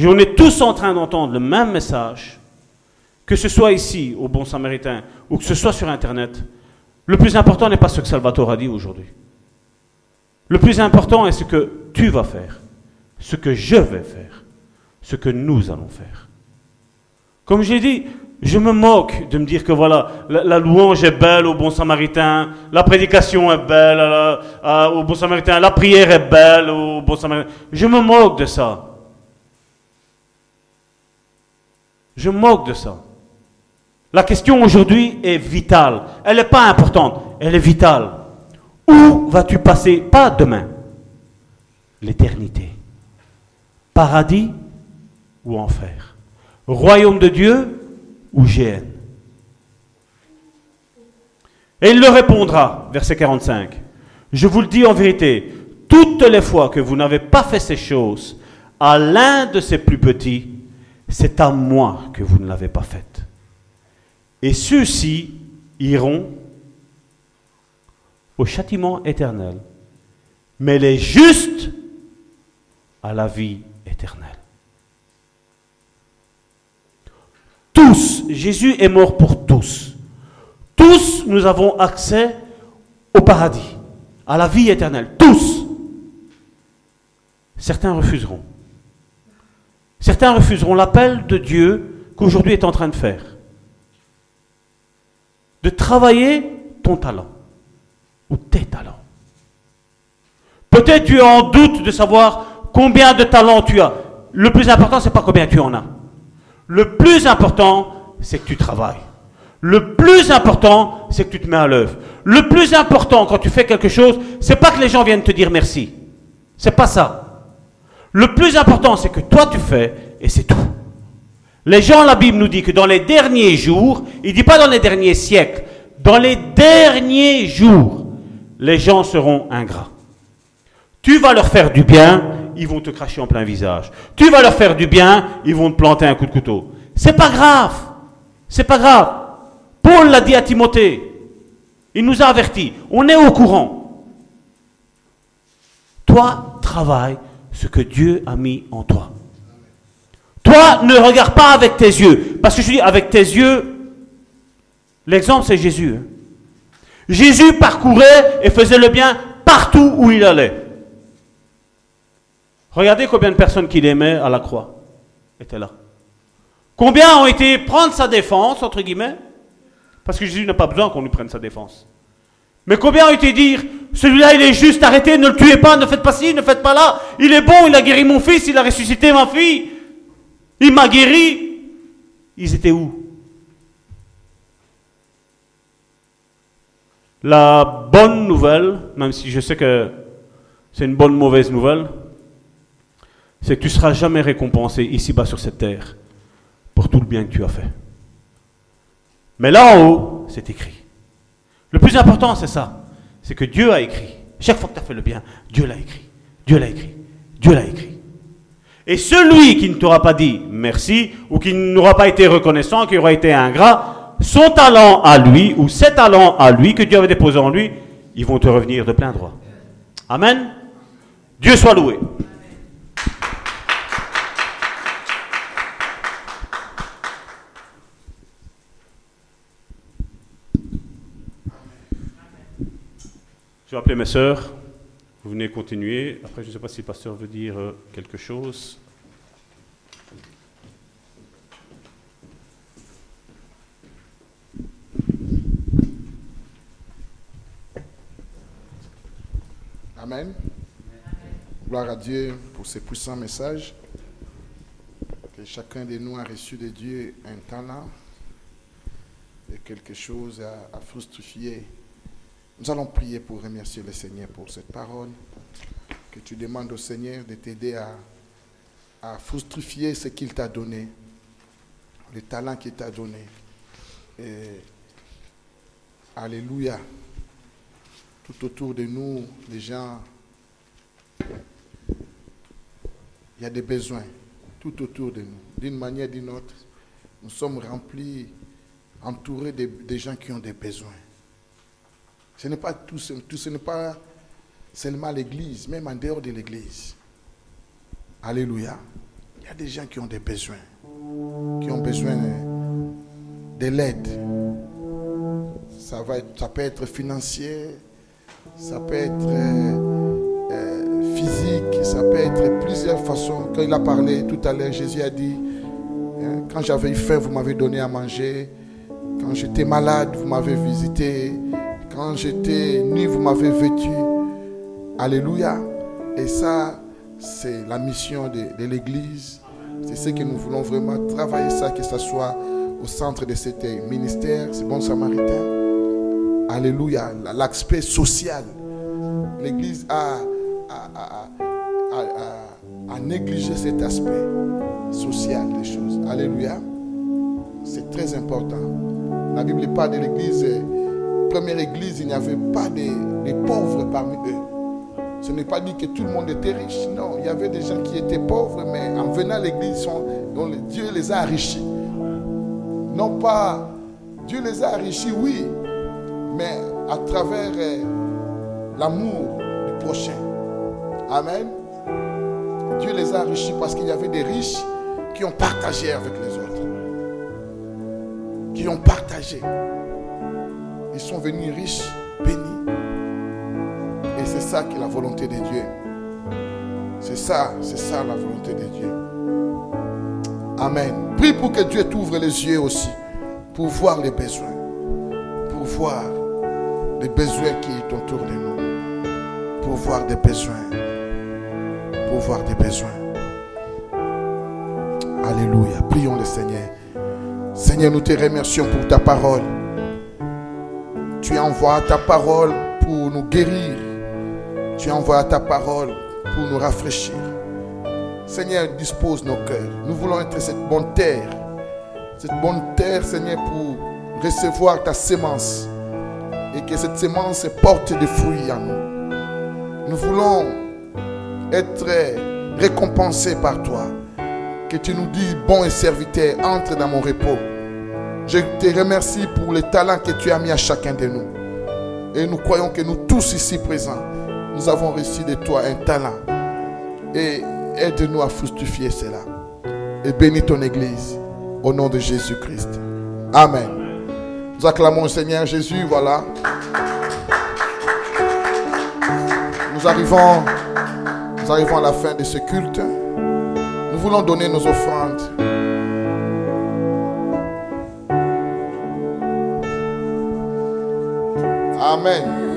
On est tous en train d'entendre le même message, que ce soit ici, au Bon Samaritain, ou que ce soit sur Internet. Le plus important n'est pas ce que Salvatore a dit aujourd'hui. Le plus important est ce que tu vas faire, ce que je vais faire, ce que nous allons faire. Comme j'ai dit, je me moque de me dire que voilà, la, louange est belle au bon samaritain, la prédication est belle au bon samaritain, la prière est belle au bon samaritain. Je me moque de ça. Je me moque de ça. La question aujourd'hui est vitale. Elle n'est pas importante, elle est vitale. Où vas-tu passer? Pas demain. L'éternité. Paradis ou enfer. Royaume de Dieu ou géhenne. Et il leur répondra, verset 45, Je vous le dis en vérité, toutes les fois que vous n'avez pas fait ces choses à l'un de ces plus petits, c'est à moi que vous ne l'avez pas fait. Et ceux-ci iront au châtiment éternel, mais les justes à la vie éternelle. Tous, Jésus est mort pour tous. Tous, nous avons accès au paradis, à la vie éternelle. Tous. Certains refuseront. Certains refuseront l'appel de Dieu qu'aujourd'hui est en train de faire. De travailler ton talent ou tes talents. Peut-être tu es en doute de savoir combien de talents tu as. Le plus important, c'est pas combien tu en as. Le plus important, c'est que tu travailles. Le plus important, c'est que tu te mets à l'œuvre. Le plus important quand tu fais quelque chose, c'est pas que les gens viennent te dire merci. C'est pas ça. Le plus important, c'est que toi tu fais et c'est tout. Les gens, la Bible nous dit que dans les derniers jours, il dit pas dans les derniers siècles, dans les derniers jours, les gens seront ingrats. Tu vas leur faire du bien, ils vont te cracher en plein visage. Tu vas leur faire du bien, ils vont te planter un coup de couteau. C'est pas grave. C'est pas grave. Paul l'a dit à Timothée. Il nous a avertis. On est au courant. Toi, travaille ce que Dieu a mis en toi. Toi, ne regarde pas avec tes yeux. Parce que je dis, avec tes yeux, l'exemple c'est Jésus. Hein. Jésus parcourait et faisait le bien partout où il allait. Regardez combien de personnes qu'il aimait à la croix étaient là. Combien ont été prendre sa défense, entre guillemets, parce que Jésus n'a pas besoin qu'on lui prenne sa défense. Mais combien ont été dire, celui-là il est juste, arrêtez, ne le tuez pas, ne faites pas ci, ne faites pas là, il est bon, il a guéri mon fils, il a ressuscité ma fille, il m'a guéri. Ils étaient où? La bonne nouvelle, même si je sais que c'est une bonne mauvaise nouvelle, c'est que tu ne seras jamais récompensé ici-bas sur cette terre pour tout le bien que tu as fait. Mais là en haut, c'est écrit. Le plus important, c'est ça. C'est que Dieu a écrit. Chaque fois que tu as fait le bien, Dieu l'a écrit. Dieu l'a écrit. Dieu l'a écrit. Et celui qui ne t'aura pas dit merci, ou qui n'aura pas été reconnaissant, qui aura été ingrat, son talent à lui, ou ses talents à lui, que Dieu avait déposés en lui, ils vont te revenir de plein droit. Amen. Dieu soit loué. Je vais appeler mes sœurs. Vous venez continuer. Après, je ne sais pas si le pasteur veut dire euh, quelque chose. Amen. Gloire à Dieu pour ces puissants messages. Que chacun de nous a reçu de Dieu un talent et quelque chose à, à fructifier. Nous allons prier pour remercier le Seigneur pour cette parole. Que tu demandes au Seigneur de t'aider à, à fructifier ce qu'il t'a donné, le talent qu'il t'a donné. Alléluia. Tout autour de nous, les gens, il y a des besoins. Tout autour de nous. D'une manière ou d'une autre, nous sommes remplis, entourés de, gens qui ont des besoins. Ce n'est pas tout, tout- ce n'est pas seulement l'église, même en dehors de l'église. Alléluia. Il y a des gens qui ont des besoins, qui ont besoin de l'aide. Ça, va ça peut être financier, ça peut être euh, euh, physique, ça peut être plusieurs façons. Quand il a parlé tout à l'heure, Jésus a dit, hein, quand j'avais eu faim, vous m'avez donné à manger. Quand j'étais malade, vous m'avez visité. Quand j'étais nu, vous m'avez vêtu. Alléluia. Et ça, c'est la mission de, l'Église. C'est ce que nous voulons vraiment travailler, ça, que ce soit au centre de cet ministère, ce bon samaritain? Alléluia. L'aspect social. L'Église a, négligé cet aspect social des choses. Alléluia. C'est très important. La Bible parle de l'Église. euh, Première Église, il n'y avait pas de, de pauvres parmi eux. Ce n'est pas dit que tout le monde était riche. Non, il y avait des gens qui étaient pauvres, mais en venant à l'église, Dieu les a enrichis. Non pas, Dieu les a enrichis, oui, mais à travers euh, l'amour du prochain. Amen. Dieu les a enrichis parce qu'il y avait des riches qui ont partagé avec les autres. Qui ont partagé. Ils sont venus riches, bénis. Et c'est ça qui est la volonté de Dieu. C'est ça, c'est ça la volonté de Dieu. Amen. Prie pour que Dieu t'ouvre les yeux aussi, pour voir les besoins, pour voir les besoins qui sont autour de nous, pour voir des besoins, pour voir des besoins. Alléluia. Prions le Seigneur. Seigneur, nous te remercions pour ta parole. Tu envoies ta parole pour nous guérir. Tu envoies ta parole pour nous rafraîchir. Seigneur, dispose nos cœurs. Nous voulons être cette bonne terre. Cette bonne terre, Seigneur, pour recevoir ta sémence. Et que cette sémence porte des fruits en nous. Nous voulons être récompensés par toi. Que tu nous dis, bon et serviteur, entre dans mon repos. Je te remercie pour les talents que tu as mis à chacun de nous. Et nous croyons que nous tous ici présents, nous avons reçu de toi un talent. Et aide-nous à fructifier cela. Et bénis ton Église au nom de Jésus-Christ. Amen. Nous acclamons le Seigneur Jésus, voilà. Nous arrivons, nous arrivons à la fin de ce culte. Nous voulons donner nos offrandes. Amen.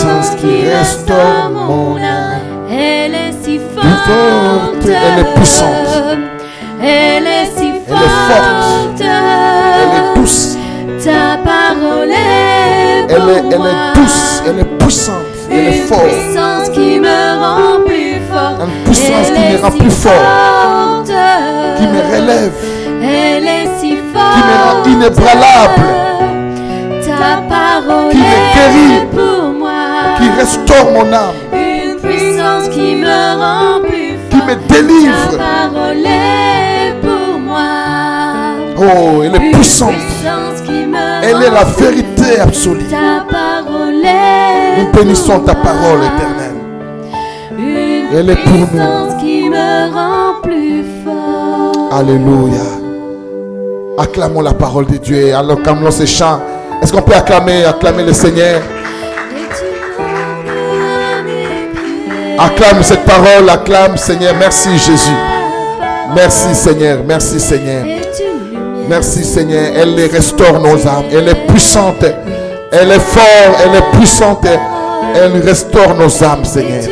Puissance qui restaure mon âme. Elle est si forte, elle est puissante. Elle est si Elle est forte. Elle est douce. Ta parole est Elle est, elle est douce. Elle est puissante. Elle est Une forte. puissance qui me rend plus fort. Une puissance Elle qui me rend plus fort. forte. Qui me relève. Elle est si forte. Qui me rend inébranlable. Ta parole Qui me est guérit. Qui restaure mon âme. Une puissance qui me rend plus Qui fort. me Ta délivre. parole est pour moi. Oh, elle est puissante. qui me Elle est la vérité absolue. Ta parole est Nous bénissons ta parole éternelle. Une Elle est pour nous. puissance qui me rend plus fort. Alléluia. Acclamons la parole de Dieu. et Acclamons ces chants. Est-ce qu'on peut acclamer, acclamer le Seigneur? Acclame cette parole, acclame Seigneur. Merci Jésus. Merci Seigneur, merci Seigneur. Merci Seigneur. Elle restaure nos âmes. Elle est puissante. Elle est forte. Elle est puissante. Elle restaure nos âmes, Seigneur.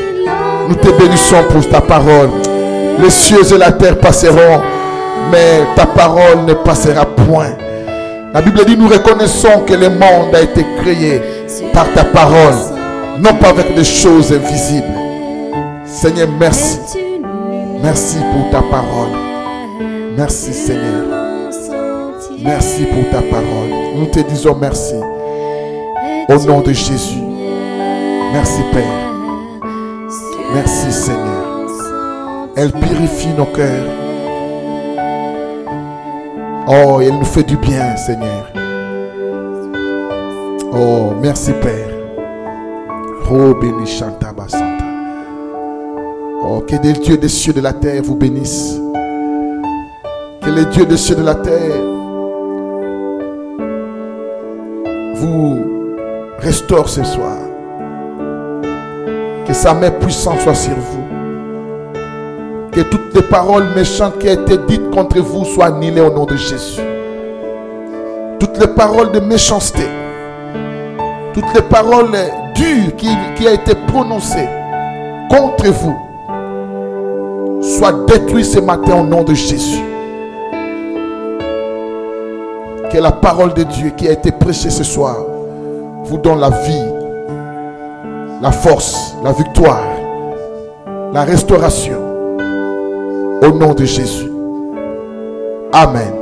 Nous te bénissons pour ta parole. Les cieux et la terre passeront, mais ta parole ne passera point. La Bible dit, nous reconnaissons que le monde a été créé par ta parole, non pas avec des choses invisibles. Seigneur, merci. Merci pour ta parole. Merci Seigneur. Merci pour ta parole. Nous te disons merci. Au nom de Jésus. Merci Père. Merci Seigneur. Elle purifie nos cœurs. Oh, elle nous fait du bien, Seigneur. Oh, merci Père. Oh, béni Basanta. Oh, que le Dieu des cieux de la terre vous bénisse. Que le Dieu des cieux de la terre vous restaure ce soir. Que sa main puissante soit sur vous. Que toutes les paroles méchantes qui ont été dites contre vous soient annulées au nom de Jésus. Toutes les paroles de méchanceté, toutes les paroles dures qui, qui ont été prononcées contre vous soient détruites ce matin au nom de Jésus. Que la parole de Dieu qui a été prêchée ce soir vous donne la vie, la force, la victoire, la restauration. Au nom de Jésus. Amen.